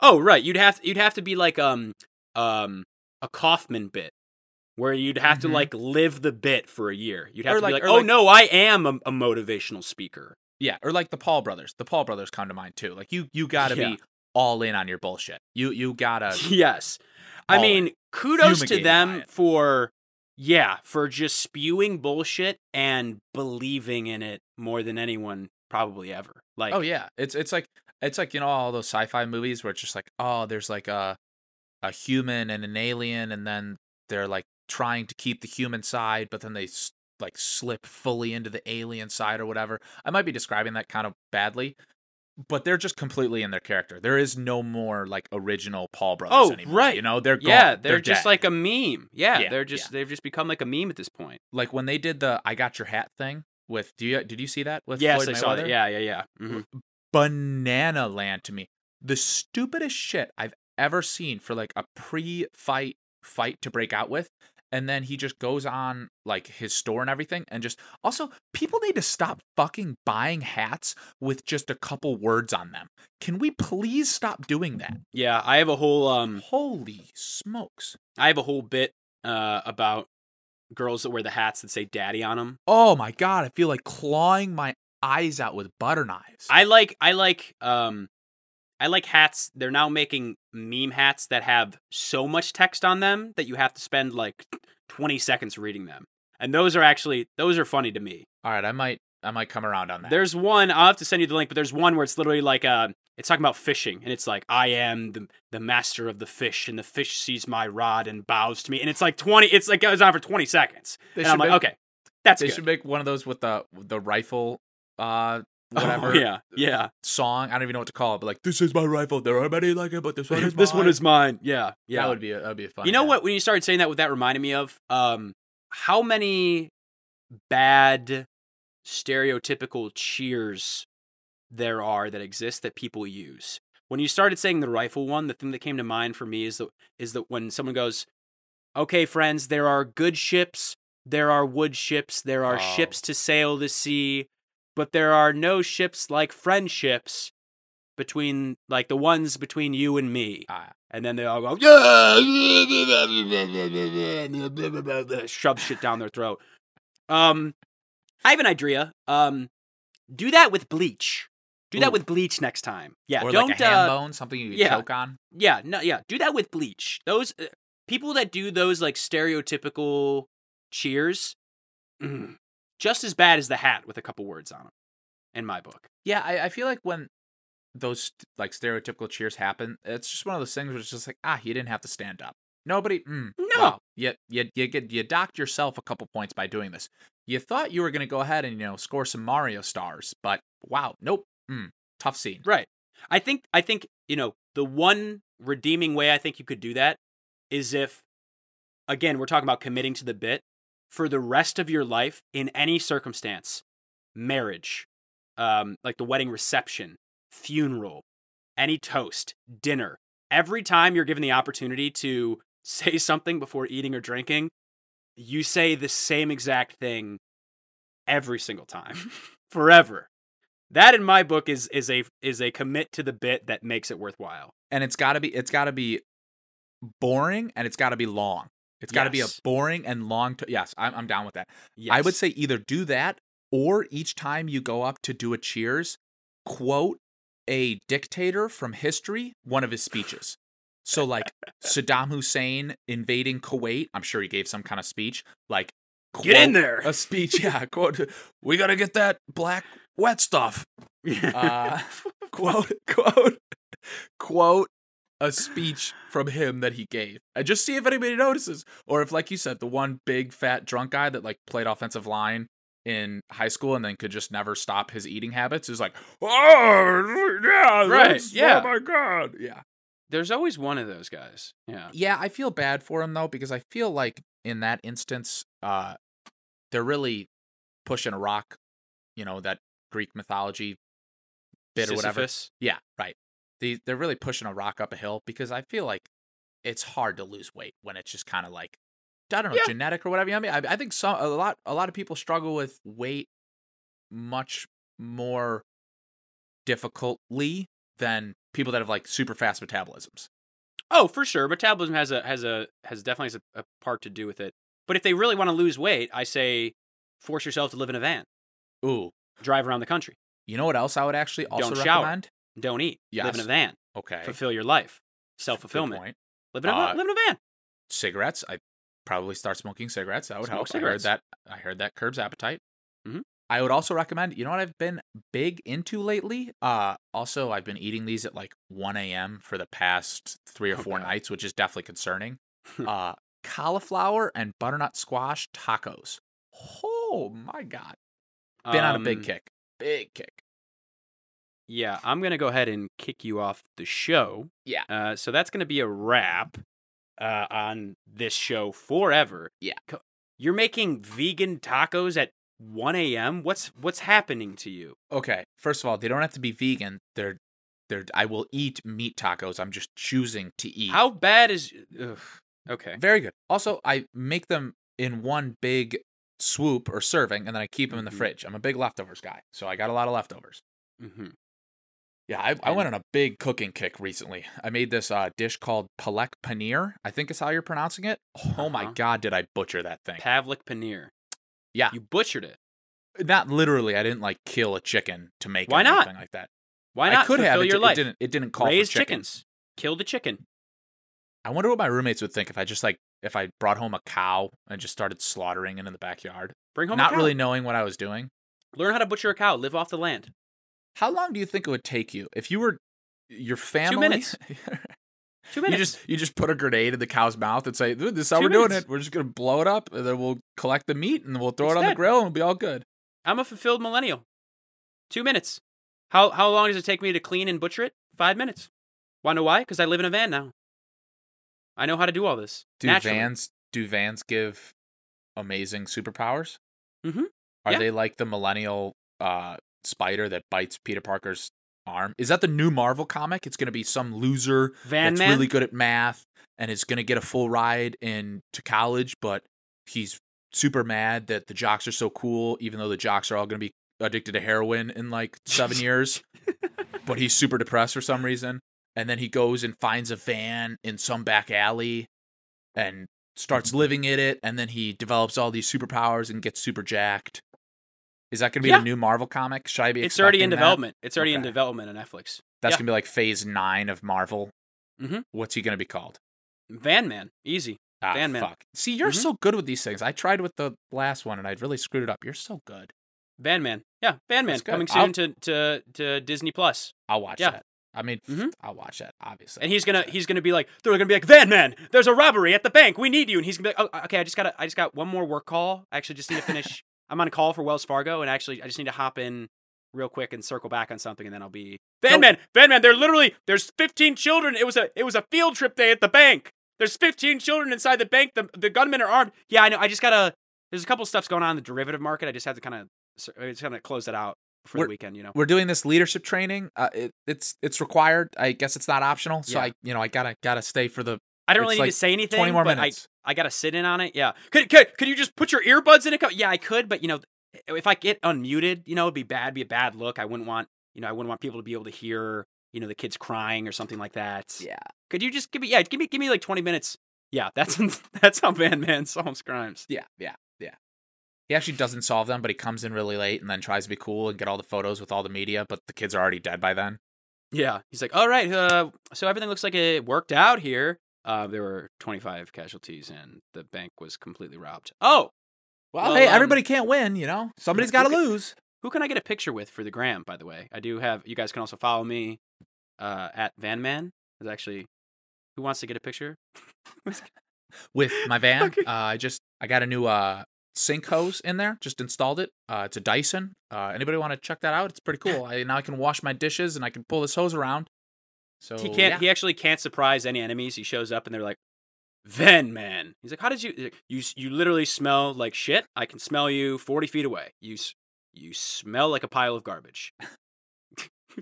Oh, right. You'd have you'd have to be like um um a Kaufman bit where you'd have Mhm. to like live the bit for a year. You'd have Or to like- be like, "Oh like- no, I am a, a motivational speaker." yeah, or like the Paul brothers. The Paul brothers come to mind too. Like you you got to Yeah. be all in on your bullshit. You you gotta. yes. I mean, kudos to Fumigated them for yeah, for just spewing bullshit and believing in it more than anyone probably ever. Like Oh yeah, it's it's like it's like you know all those sci-fi movies where it's just like oh there's like a a human and an alien and then they're like trying to keep the human side but then they s- like slip fully into the alien side or whatever. I might be describing that kind of badly, but they're just completely in their character. There is no more like original Paul brothers Oh, anymore. right. You know they're gone. yeah, they're, just dead. like a meme. Yeah, Yeah, they're just yeah. they've just become like a meme at this point. like when they did the I got your hat thing with. Do you did you see that with yes, Floyd I saw that. Mayweather? Yeah, yeah, yeah. Mhm. Banana land to me. The stupidest shit I've ever seen for like a pre-fight fight to break out with. And then he just goes on like his store and everything. And just also, people need to stop fucking buying hats with just a couple words on them. Can we please stop doing that? Yeah, I have a whole um Holy smokes. I have a whole bit uh about girls that wear the hats that say daddy on them. Oh my God. I feel like clawing my eyes out with butter knives. I like I like um I like hats. They're now making meme hats that have so much text on them that you have to spend like 20 seconds reading them. And those are actually those are funny to me. All right. I might, I might come around on that. There's one I'll have to send you the link, but there's one where it's literally like uh it's talking about fishing and it's like I am the the master of the fish and the fish sees my rod and bows to me and it's like 20 it's like goes on for 20 seconds. They and I'm like, make- okay. That's they good. should make one of those with the the rifle uh Oh, whatever yeah. Yeah. song. I don't even know what to call it, but like this is my rifle. There are many like it, but this one is this one mine." is mine. Yeah. Yeah. That would be a, that would be a fun. You know hat. what? When you started saying that, what that reminded me of, um, how many bad stereotypical cheers there are that exist that people use. When you started saying the rifle one, the thing that came to mind for me is that is that when someone goes, "Okay, friends, there are good ships, there are wood ships, there are Oh. ships to sail the sea, but there are no ships like friendships between like the ones between you and me." Ah, And then they all go, yeah, shove shit down their throat. Um, I have an idea. Um, do that with bleach. Do that Ooh. with bleach next time. Yeah, or don't. like a ham uh, bone, something you yeah. choke on. yeah, no, yeah. Do that with bleach. Those uh, people that do those like stereotypical cheers, mm, just as bad as the hat with a couple words on it In my book. Yeah, I, I feel like when those like stereotypical cheers happen, it's just one of those things where it's just like ah, he didn't have to stand up. Nobody. Mm, No. wow. You, you you get you docked yourself a couple points by doing this. You thought you were gonna go ahead and you know score some Mario stars, but wow, nope. Mm, tough scene. Right. I think I think, you know, the one redeeming way I think you could do that is if again, we're talking about committing to the bit for the rest of your life in any circumstance. Marriage, um like the wedding reception, funeral, any toast, dinner. Every time you're given the opportunity to say something before eating or drinking, you say the same exact thing every single time. Forever. That in my book is is a is a commit to the bit that makes it worthwhile. And it's gotta be it's gotta be boring and it's gotta be long. It's gotta be a boring and long. To- yes, I'm I'm down with that. I would say either do that or each time you go up to do a cheers, quote a dictator from history, one of his speeches. So like Saddam Hussein invading Kuwait, I'm sure he gave some kind of speech. Like Get in there. A speech, yeah. Quote, we gotta get that black wet stuff. Uh, quote, quote, quote a speech from him that he gave. And just see if anybody notices. Or if, like you said, the one big fat drunk guy that like played offensive line in high school and then could just never stop his eating habits is like, oh yeah, Right, yeah. oh my god, yeah, There's always one of those guys. Yeah. yeah. I feel bad for him though because I feel like in that instance, uh, they're really pushing a rock, you know, that Greek mythology bit or whatever. Yeah, right. They they're really pushing a rock up a hill because I feel like it's hard to lose weight when it's just kind of like I don't know Yeah. genetic or whatever. You know what I mean, I, I think some a lot a lot of people struggle with weight much more difficultly than people that have like super fast metabolisms. Oh, for sure. Metabolism has a has a has definitely has a, a part to do with it. But if they really want to lose weight, I say force yourself to live in a van, Ooh, drive around the country, you know what else I would actually also recommend? Don't eat, live in a van, Okay, fulfill your life, self fulfillment. Live in a Uh, live in a van. Cigarettes. I probably start smoking cigarettes. That would Smoke help. cigarettes. I heard that. I heard that curbs appetite. Mhm. I would also recommend. You know what I've been big into lately? Uh, also I've been eating these at like 1 a.m. for the past three or four God. nights, which is definitely concerning. uh, cauliflower and butternut squash tacos. Oh my god! Been on a big Um, kick. Big kick. Yeah, I'm gonna go ahead and kick you off the show. Yeah. Uh, so that's gonna be a wrap uh, on this show forever. Yeah. You're making vegan tacos at 1 a.m. What's what's happening to you? Okay. First of all, they don't have to be vegan. They're they're. I will eat meat tacos. I'm just choosing to eat. How bad is? Ugh. Okay. Very good. Also, I make them in one big swoop or serving, and then I keep them in the Mhm. fridge. I'm a big leftovers guy, so I got a lot of leftovers. hmm Yeah, I, I went on a big cooking kick recently. I made this uh, dish called palak paneer. I think is how you're pronouncing it. Oh my Uh-huh. god, did I butcher that thing? Pavlik paneer. Yeah. You butchered it. Not literally. I didn't like kill a chicken to make Why it, not? like that. Why not? I could have. It, your di- life? it didn't. It didn't call Raise for chicken. chickens. Kill the chicken. I wonder what my roommates would think if I just like if I brought home a cow and just started slaughtering it in the backyard, Bring home a not really knowing what I was doing. Learn how to butcher a cow. Live off the land. How long do you think it would take you if you were your family? Two minutes. Two minutes. you just you just put a grenade in the cow's mouth and say, "This is how Two we're doing it. We're just gonna blow it up, and then we'll collect the meat and we'll throw It's it on the grill and it'll be all good." I'm a fulfilled millennial. Two minutes. How how long does it take me to clean and butcher it? Five minutes. Want to know why? Because I live in a van now. I know how to do all this. Do naturally. vans do vans give amazing superpowers? Mhm. Are Yeah. they like the millennial uh, spider that bites Peter Parker's arm? Is that the new Marvel comic? It's gonna be some loser Van that's man. really good at math and is going to get a full ride in to college, but he's super mad that the jocks are so cool, even though the jocks are all going to be addicted to heroin in like seven years. But he's super depressed for some reason, and then he goes and finds a van in some back alley, and starts living in it, and then he develops all these superpowers and gets super jacked. Is that going to be Yeah. the new Marvel comic? Should I be? it's already in that? development. It's already in development on Netflix. That's Yeah. gonna be like Phase Nine of Marvel. Mhm. What's he gonna be called? Van man. Easy. Ah, Van Man. fuck. See, you're Mhm. so good with these things. I tried with the last one and I really screwed it up. You're so good. Van man. Yeah, Van man coming I'll- soon to, to to Disney Plus. I'll watch Yeah. that. I mean, Mhm. I'll watch that obviously. And he's gonna he's gonna be like they're gonna be like Van Man, there's a robbery at the bank. We need you. And he's gonna be like, oh, okay, I just gotta I just got one more work call. I actually just need to finish. I'm on a call for Wells Fargo, and actually I just need to hop in real quick and circle back on something, and then I'll be Van Man. Van Man, they're literally there's 15 children. It was a it was a field trip day at the bank. There's 15 children inside the bank. The the gunmen are armed. Yeah, I know. I just gotta. There's a couple of stuffs going on in the derivative market. I just have to kind of I just kind of close that out for We're- the weekend. You know. we're doing this leadership training. Uh, it, it's it's required. I guess it's not optional. So Yeah. I you know I gotta gotta stay for the I don't it's really need to say anything. 20 more but minutes. I, I gotta sit in on it. Yeah. Could, could could you just put your earbuds in it? Yeah, I could, but you know, if I get unmuted, you know, it'd be bad. Be a bad look. I wouldn't want you know, I wouldn't want people to be able to hear you know the kids crying or something like that. yeah. Could you just give me yeah give me give me like twenty minutes? Yeah, that's that's how Van Man solves crimes. Yeah, yeah, yeah. He actually doesn't solve them, but he comes in really late and then tries to be cool and get all the photos with all the media, but the kids are already dead by then. Yeah, he's like, all right, uh, so everything looks like it worked out here. Uh, there were 25 casualties and the bank was completely robbed. Oh, Well, Well, hey, um, everybody can't win, you know. Somebody's got to lose. Who can I get a picture with for the gram? By the way, I do have. You guys can also follow me uh, at Van Man. Is actually who wants to get a picture? with my van. Okay. Uh, I just I got a new uh sink hose in there. Just installed it. Uh, it's a Dyson. Uh, anybody want to check that out? It's pretty cool. I now I can wash my dishes and I can pull this hose around. So he can't. yeah. He actually can't surprise any enemies. He shows up and they're like, Van Man. He's like, how did you? You you literally smell like shit. I can smell you forty feet away. You you smell like a pile of garbage.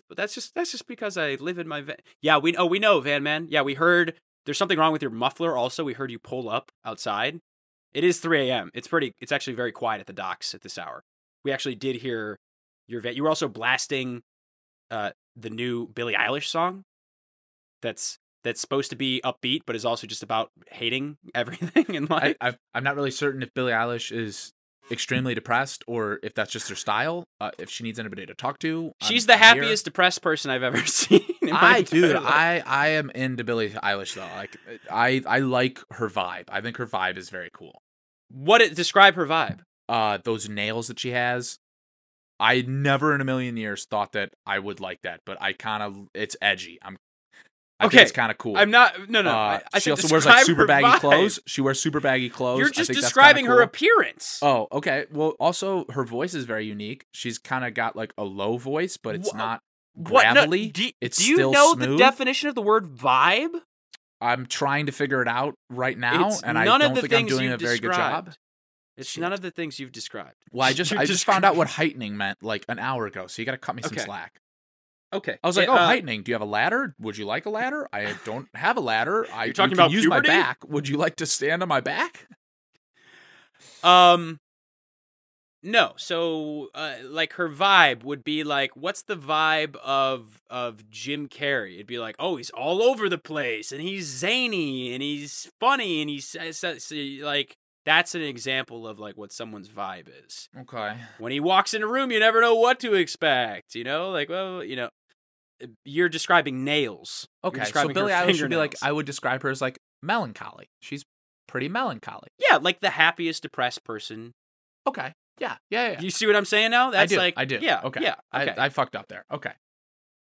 but that's just that's just because I live in my van. Yeah, we oh we know Van Man. Yeah, we heard there's something wrong with your muffler. Also, we heard you pull up outside. It is 3 a.m. It's pretty. It's actually very quiet at the docks at this hour. We actually did hear your van. You were also blasting uh, the new Billie Eilish song. That's that's supposed to be upbeat, but is also just about hating everything in life. I, I'm not really certain if Billie Eilish is extremely depressed or if that's just her style. Uh, if she needs anybody to talk to, She's the I'm here. happiest depressed person I've ever seen. I dude, life. I I am into Billie Eilish though. Like I I like her vibe. I think her vibe is very cool. what it describe her vibe. Uh, those nails that she has. I never in a million years thought that I would like that, but I kind of it's edgy. I'm I Okay, think it's kind of cool. I'm not. No, no. Uh, I, I she also wears like super baggy vibe. clothes. She wears super baggy clothes. You're just describing her cool. appearance. Oh, okay. Well, also her voice is very unique. She's kind of got like a low voice, but it's Wha- not What- no, gravelly. do, It's do you know the definition of the word vibe? I'm trying to figure it out right now, It's and I don't think I'm doing a very good job. It's Shit. none of the things you've described. Well, I just You're I just found out what heightening meant like an hour ago, so you got to cut me some Okay. slack. Okay. I was like, Uh, "Oh, heightening. Do you have a ladder? Would you like a ladder? I don't have a ladder. I You're talking can about use puberty? my back. Would you like to stand on my back?" Um. No, so uh, like her vibe would be like, what's the vibe of of Jim Carrey? It'd be like, oh, he's all over the place, and he's zany, and he's funny, and he's like that's an example of like what someone's vibe is. Okay. When he walks in a room, you never know what to expect. You know, like well, you know, Uh, you're describing nails. Okay. So describing her Billie Eilish would be like. I would describe her as like melancholy. She's pretty melancholy. yeah, like the happiest depressed person. Okay. Yeah. Yeah. Yeah. You see what I'm saying now? That's I do. like I do. Yeah. Okay. Yeah. Okay. I, I fucked up there. Okay.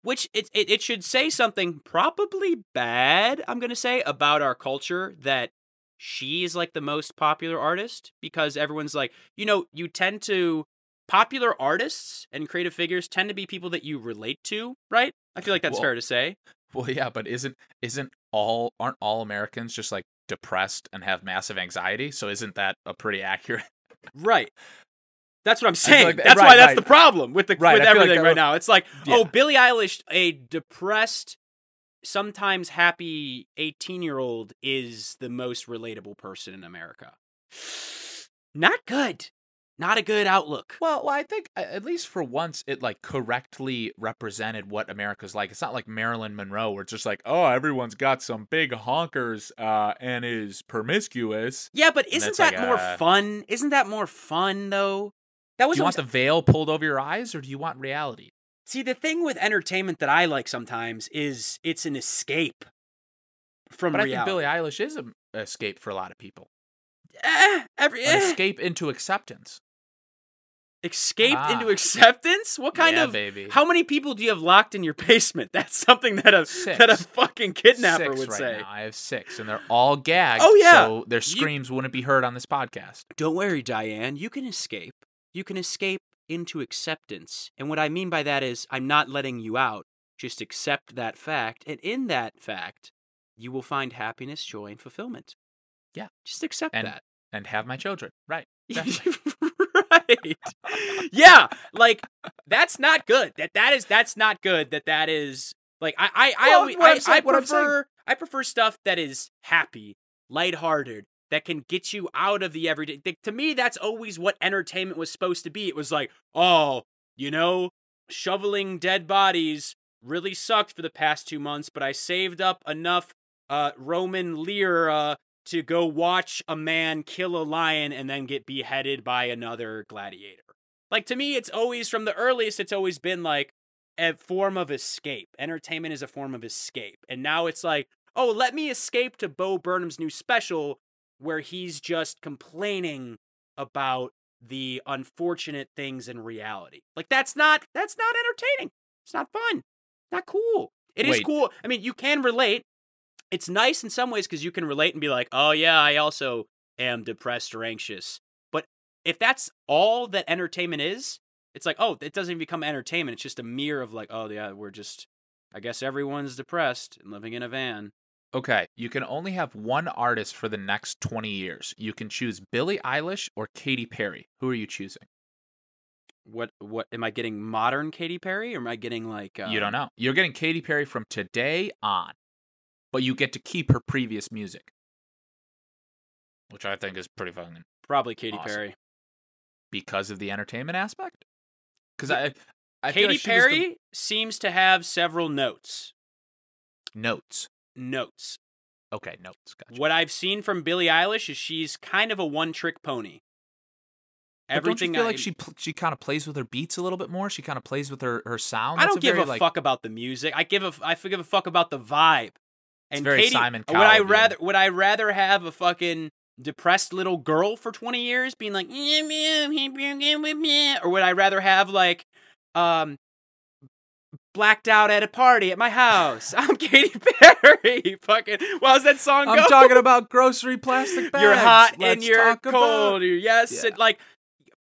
which it, it it should say something probably bad i'm going to say about our culture that she's like the most popular artist because everyone's like you know you tend to popular artists and creative figures tend to be people that you relate to right i feel like that's Well- fair to say Well, yeah, but isn't isn't all aren't all Americans just like depressed and have massive anxiety? So isn't that a pretty accurate? right that's what i'm saying like that- that's right, why that's right. the problem with the Right, with feel like everything right now it's like oh, Yeah. oh billie eilish a depressed sometimes happy 18 year old is the most relatable person in america not good not a good outlook Well, well, I think at least for once it like correctly represented what America's like. It's not like Marilyn Monroe where it's just like, oh, everyone's got some big honkers uh, and is promiscuous. yeah but isn't that like, more uh, fun isn't that more fun though that was. Do you want the veil pulled over your eyes or do you want reality? see the thing with entertainment that i like sometimes is it's an escape from But I think Billie Eilish is an escape for a lot of people. Eh, every, An eh. escape into acceptance. Escaped into Ah. acceptance? What kind yeah, of baby? How many people do you have locked in your basement? That's something that a Six. that a fucking kidnapper six would right say. Now. I have six, and they're all gagged. Oh, yeah. so their screams wouldn't be heard on this podcast. Don't worry, Diane. You can escape. You can escape into acceptance. And what I mean by that is I'm not letting you out. Just accept that fact. And in that fact, you will find happiness, joy, and fulfillment. Yeah. Just accept And- that. And have my children. Right. Exactly. Right. yeah. Like that's not good. That that is that's not good. That that is like I I I Well, always I'm saying- I what I'm saying- prefer I prefer stuff that is happy, lighthearted, that can get you out of the everyday. Like, to me, that's always what entertainment was supposed to be. It was like, oh, you know, shoveling dead bodies really sucked for the past two months, but I saved up enough uh, Roman lira to go watch a man kill a lion and then get beheaded by another gladiator. Like to me, it's always from the earliest. It's always been like a form of escape. Entertainment is a form of escape, and now it's like, oh, let me escape to Bo Burnham's new special where he's just complaining about the unfortunate things in reality. Like that's not that's not entertaining. It's not fun. Not cool. It is Wait. cool. I mean, you can relate. It's nice in some ways because you can relate and be like, oh yeah, I also am depressed or anxious. But if that's all that entertainment is, it's like, oh, it doesn't even become entertainment. It's just a mirror of like, oh yeah, we're just I guess everyone's depressed and living in a van. Okay, you can only have one artist for the next 20 years. You can choose Billie Eilish or Katy Perry. Who are you choosing? What what am I getting modern Katy Perry or am I getting like uh, you don't know. You're getting Katy Perry from today on, but you get to keep her previous music, which I think is pretty fucking Probably Katy Awesome. Perry. because of the entertainment aspect. Because I, I Katy like she was the- Perry seems to have several notes. notes. Notes. Okay, notes. Gotcha. What I've seen from Billie Eilish is she's kind of a one-trick pony. But don't you feel I, like she pl- she kind of plays with her beats a little bit more? She kind of plays with her her sound. I don't give very, a like, fuck about the music. I give a f- I give a fuck about the vibe. And very Katy, Simon would I Cowell, rather would I rather have a fucking depressed little girl for 20 years being like "Yeah, man, he bringing with me," or would I rather have like um blacked out at a party at my house? I'm Katy Perry. Fucking how's that song go? I'm talking about grocery plastic bags. You're hot and Let's you're talk about- cold. Yes, Yeah. and like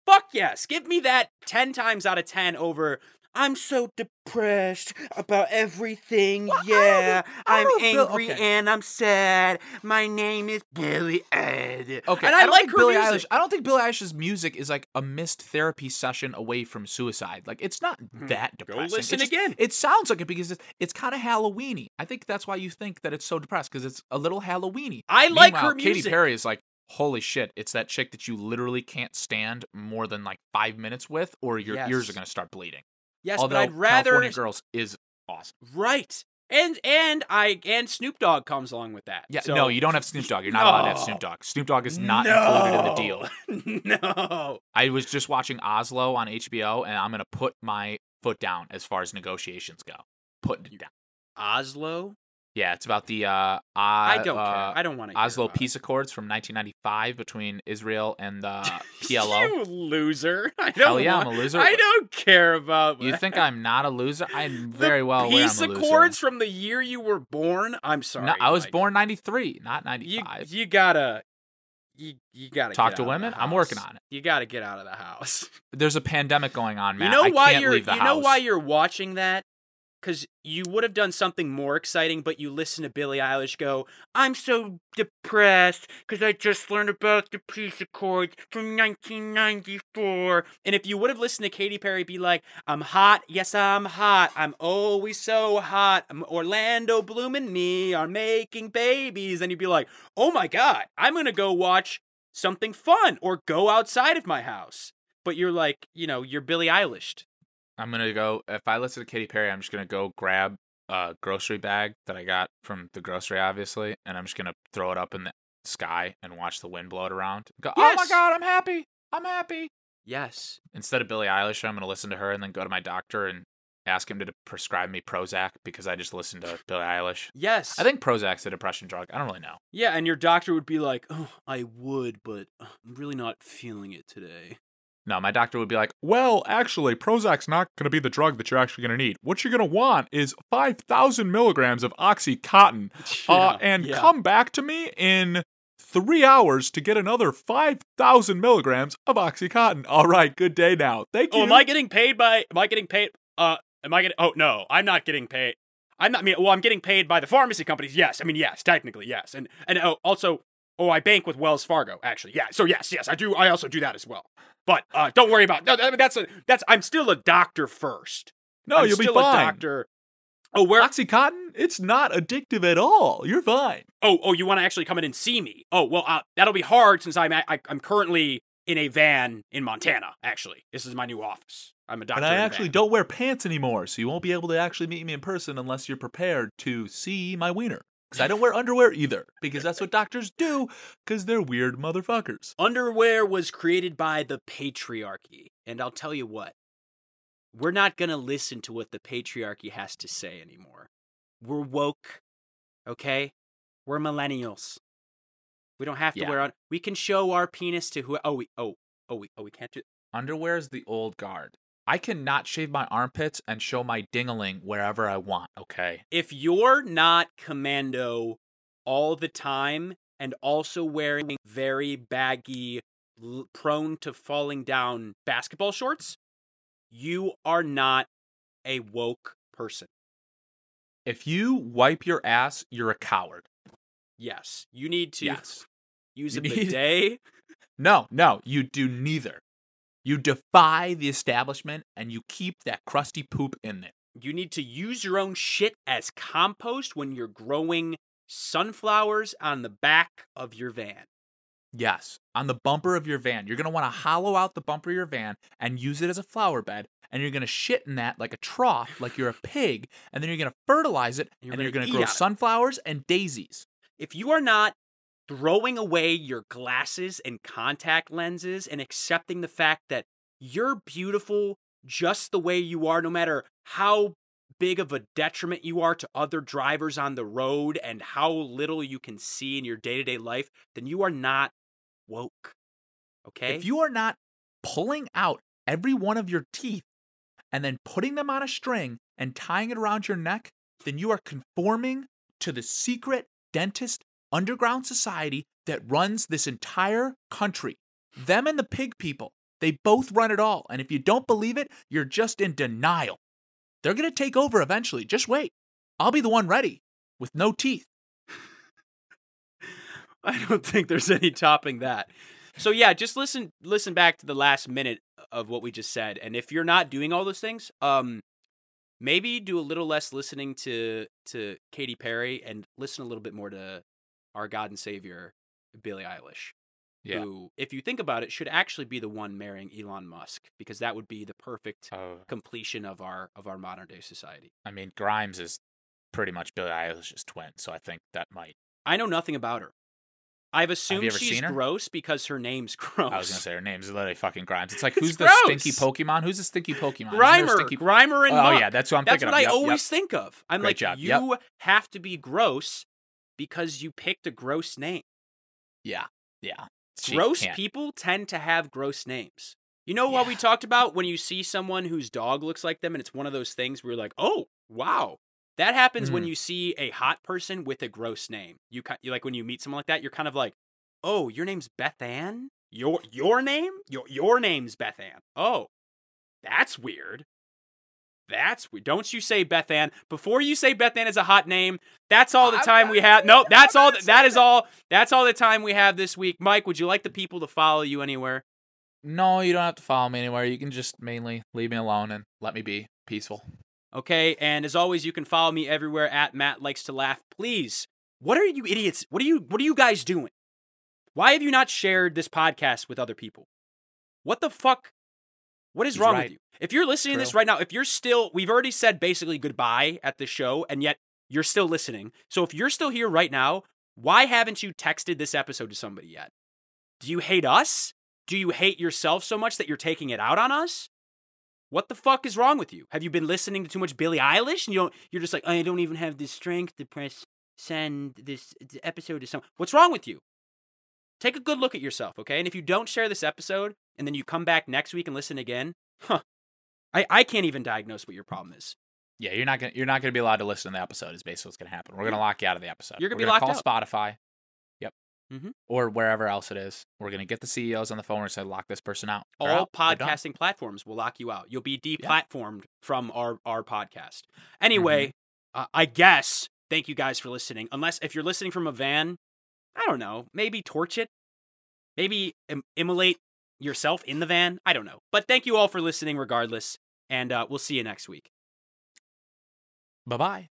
fuck yes. Give me that ten times out of ten over. I'm so depressed about everything. Well, I yeah, I I'm if Bill- angry okay. and I'm sad. My name is Billy Ed. Okay, and I, don't like think her Billie music. Eilish. I don't think Billie Eilish's music is like a missed therapy session away from suicide. Like it's not hmm. that depressing. Go listen just- again. It sounds like it because it's, it's kind of Halloweeny. I think that's why you think that it's so depressed because it's a little Halloweeny. I like Meanwhile, her Katy. Perry is like, holy shit! It's that chick that you literally can't stand more than like five minutes with, or your ears are gonna start bleeding. Yes, Although but I'd rather California Girls is awesome. right. And and I and Snoop Dogg comes along with that. Yeah, So- no, you don't have Snoop Dogg. You're not allowed to have Snoop Dogg. Snoop Dogg is not included in the deal. deal. no. I was just watching Oslo on HBO, and I'm gonna put my foot down as far as negotiations go. Putting it down. Oslo. Yeah, it's about the uh, I uh, don't uh, care. I don't want to. Oslo peace accords from 1995 between Israel and the PLO. you loser. I don't Hell yeah, want- I'm a loser. I don't care about. You think I'm not a loser? I'm very well aware peace I'm a loser. accords from the year you were born. I'm sorry. No, I was Mike. born 93, not You 95. you gotta. You, you gotta Talk get to out of women? I'm working on it. You gotta get out of the house. There's a pandemic going on, Matt. you know I why you're. you house. know why you're watching that? Because you would have done something more exciting, but you listen to Billie Eilish go, "I'm so depressed because I just learned about the peace accords from 1994." And if you would have listened to Katy Perry be like, "I'm hot, yes I'm hot, I'm always so hot, I'm Orlando Bloom and me are making babies," then you'd be like, "Oh my god, I'm gonna go watch something fun or go outside of my house." But you're like, you know, you're Billie Eilish. I'm gonna go. If I listen to Katy Perry, I'm just gonna go grab a grocery bag that I got from the grocery, obviously, and I'm just gonna throw it up in the sky and watch the wind blow it around. Go, oh my god, I'm happy. I'm happy. Yes. Instead of Billie Eilish, I'm gonna listen to her and then go to my doctor and ask him to prescribe me Prozac because I just listened to Billie Eilish. Yes. I think Prozac's a depression drug. I don't really know. Yeah, and your doctor would be like, "Oh, I would, but I'm really not feeling it today." No, my doctor would be like, Well, actually, Prozac's not going to be the drug that you're actually going to need. What you're going to want is 5,000 milligrams of Oxycontin. uh, and yeah. come back to me in three hours to get another 5,000 milligrams of Oxycontin. All right, good day now. Thank you. Oh, am I getting paid by? Am I getting paid? Uh, am I getting? Oh no, I'm not getting paid. I'm not. I mean, well, I'm getting paid by the pharmacy companies. Yes, I mean, yes, technically, yes, and and oh, also, oh, I bank with Wells Fargo. Actually, yeah. So yes, yes, I do. I also do that as well. But uh, don't worry about. No, that- that's a that's. I'm still a doctor first. no, I'm you'll be fine. a doctor. Oh, where? Oxycontin, it's not addictive at all. You're fine. Oh, oh, you want to actually come in and see me? Oh, well, uh, that'll be hard since I'm I, I'm currently in a van in Montana. Actually, this is my new office. I'm a doctor. And I actually don't wear pants anymore, so you won't be able to actually meet me in person unless you're prepared to see my wiener. Because I don't wear underwear either, because that's what doctors do, because they're weird motherfuckers. Underwear was created by the patriarchy. And I'll tell you what, we're not going to listen to what the patriarchy has to say anymore. We're woke, okay? We're millennials. We don't have to Yeah. wear on. We can show our penis to who. Oh, we. Oh, oh, we. Oh, we can't do. underwear is the old guard. I cannot shave my armpits and show my dingaling wherever I want, okay? If you're not commando all the time and also wearing very baggy, l- prone to falling down basketball shorts, you are not a woke person. If you wipe your ass, you're a coward. Yes, you need to Yes. use You a need- bidet. No, no, you do neither. You defy the establishment and you keep that crusty poop in there. You need to use your own shit as compost when you're growing sunflowers on the back of your van. Yes, on the bumper of your van. You're going to want to hollow out the bumper of your van and use it as a flower bed. And you're going to shit in that like a trough, like you're a pig. And then you're going to fertilize it You're and you're gonna going to grow out of it. sunflowers and daisies. if you are not throwing away your glasses and contact lenses and accepting the fact that you're beautiful just the way you are, no matter how big of a detriment you are to other drivers on the road and how little you can see in your day to day life, then you are not woke. Okay? If you are not pulling out every one of your teeth and then putting them on a string and tying it around your neck, then you are conforming to the secret dentist underground society that runs this entire country. Them and the pig people, they both run it all. And if you don't believe it, you're just in denial. They're going to take over eventually. Just wait. I'll be the one ready with no teeth. I don't think there's any topping that. So yeah, just listen listen back to the last minute of what we just said and if you're not doing all those things, um maybe do a little less listening to to Katy Perry and listen a little bit more to our God and Savior Billie Eilish. Yeah. Who, if you think about it, should actually be the one marrying Elon Musk because that would be the perfect Oh, completion of our of our modern day society. I mean, Grimes is pretty much Billie Eilish's twin, so I think that might. I know nothing about her. I've assumed she's gross because her name's gross. I was gonna say her name's literally fucking Grimes. It's like It's who's the stinky. Pokemon? Who's the stinky Pokemon? Isn't there a Grimer, stinky- Grimer and Oh Muk. yeah, that's what I'm That's thinking That's what I. Yep, always yep. think of. I'm Great like, job. you Yep. have to be gross because you picked a gross name. Yeah, yeah. She gross can't. people tend to have gross names. You know what we talked about when you see someone whose dog looks like them, and it's one of those things where you're like, oh wow. That happens when Mhm. you see a hot person with a gross name. You, you like when you meet someone like that, you're kind of like, oh, your name's Beth Ann. Your your name? Your your name's Beth Ann. Oh, that's weird. That's weird. Don't you say Beth Ann before you say Beth Ann is a hot name. That's all the I'm time we have. saying Nope, that's all. not That, that saying is it. all. That's all the time we have this week. Mike, would you like the people to follow you anywhere? No, you don't have to follow me anywhere. You can just mainly leave me alone and let me be peaceful. Okay, and as always, you can follow me everywhere at Matt likes to laugh. Please, what are you idiots? What are you? What are you guys doing? Why have you not shared this podcast with other people? What the fuck? What is He's wrong right. with you? If you're listening to this right now, if you're still, we've already said basically goodbye at the show, and yet you're still listening. So if you're still here right now, why haven't you texted this episode to somebody yet? Do you hate us? Do you hate yourself so much that you're taking it out on us? What the fuck is wrong with you? Have you been listening to too much Billie Eilish and you don't, you're just like, I don't even have the strength to press send this episode to someone. What's wrong with you? Take a good look at yourself, okay? And if you don't share this episode, and then you come back next week and listen again, huh? I I can't even diagnose what your problem is. Yeah, you're not gonna you're not gonna be allowed to listen to the episode. Is basically what's gonna happen. We're gonna lock you out of the episode. You're gonna We're be locked call out. Spotify. Yep. Mhm. Or wherever else it is. We're gonna get the CEOs on the phone and say lock this person out. They're All out. Podcasting platforms will lock you out. You'll be Yeah. deplatformed from our our podcast. Anyway, Mm-hmm. uh, I guess thank you guys for listening. Unless if you're listening from a van, I don't know, maybe torch it, maybe Im- immolate yourself in the van. I don't know. But thank you all for listening, regardless, and uh, we'll see you next week. Bye bye.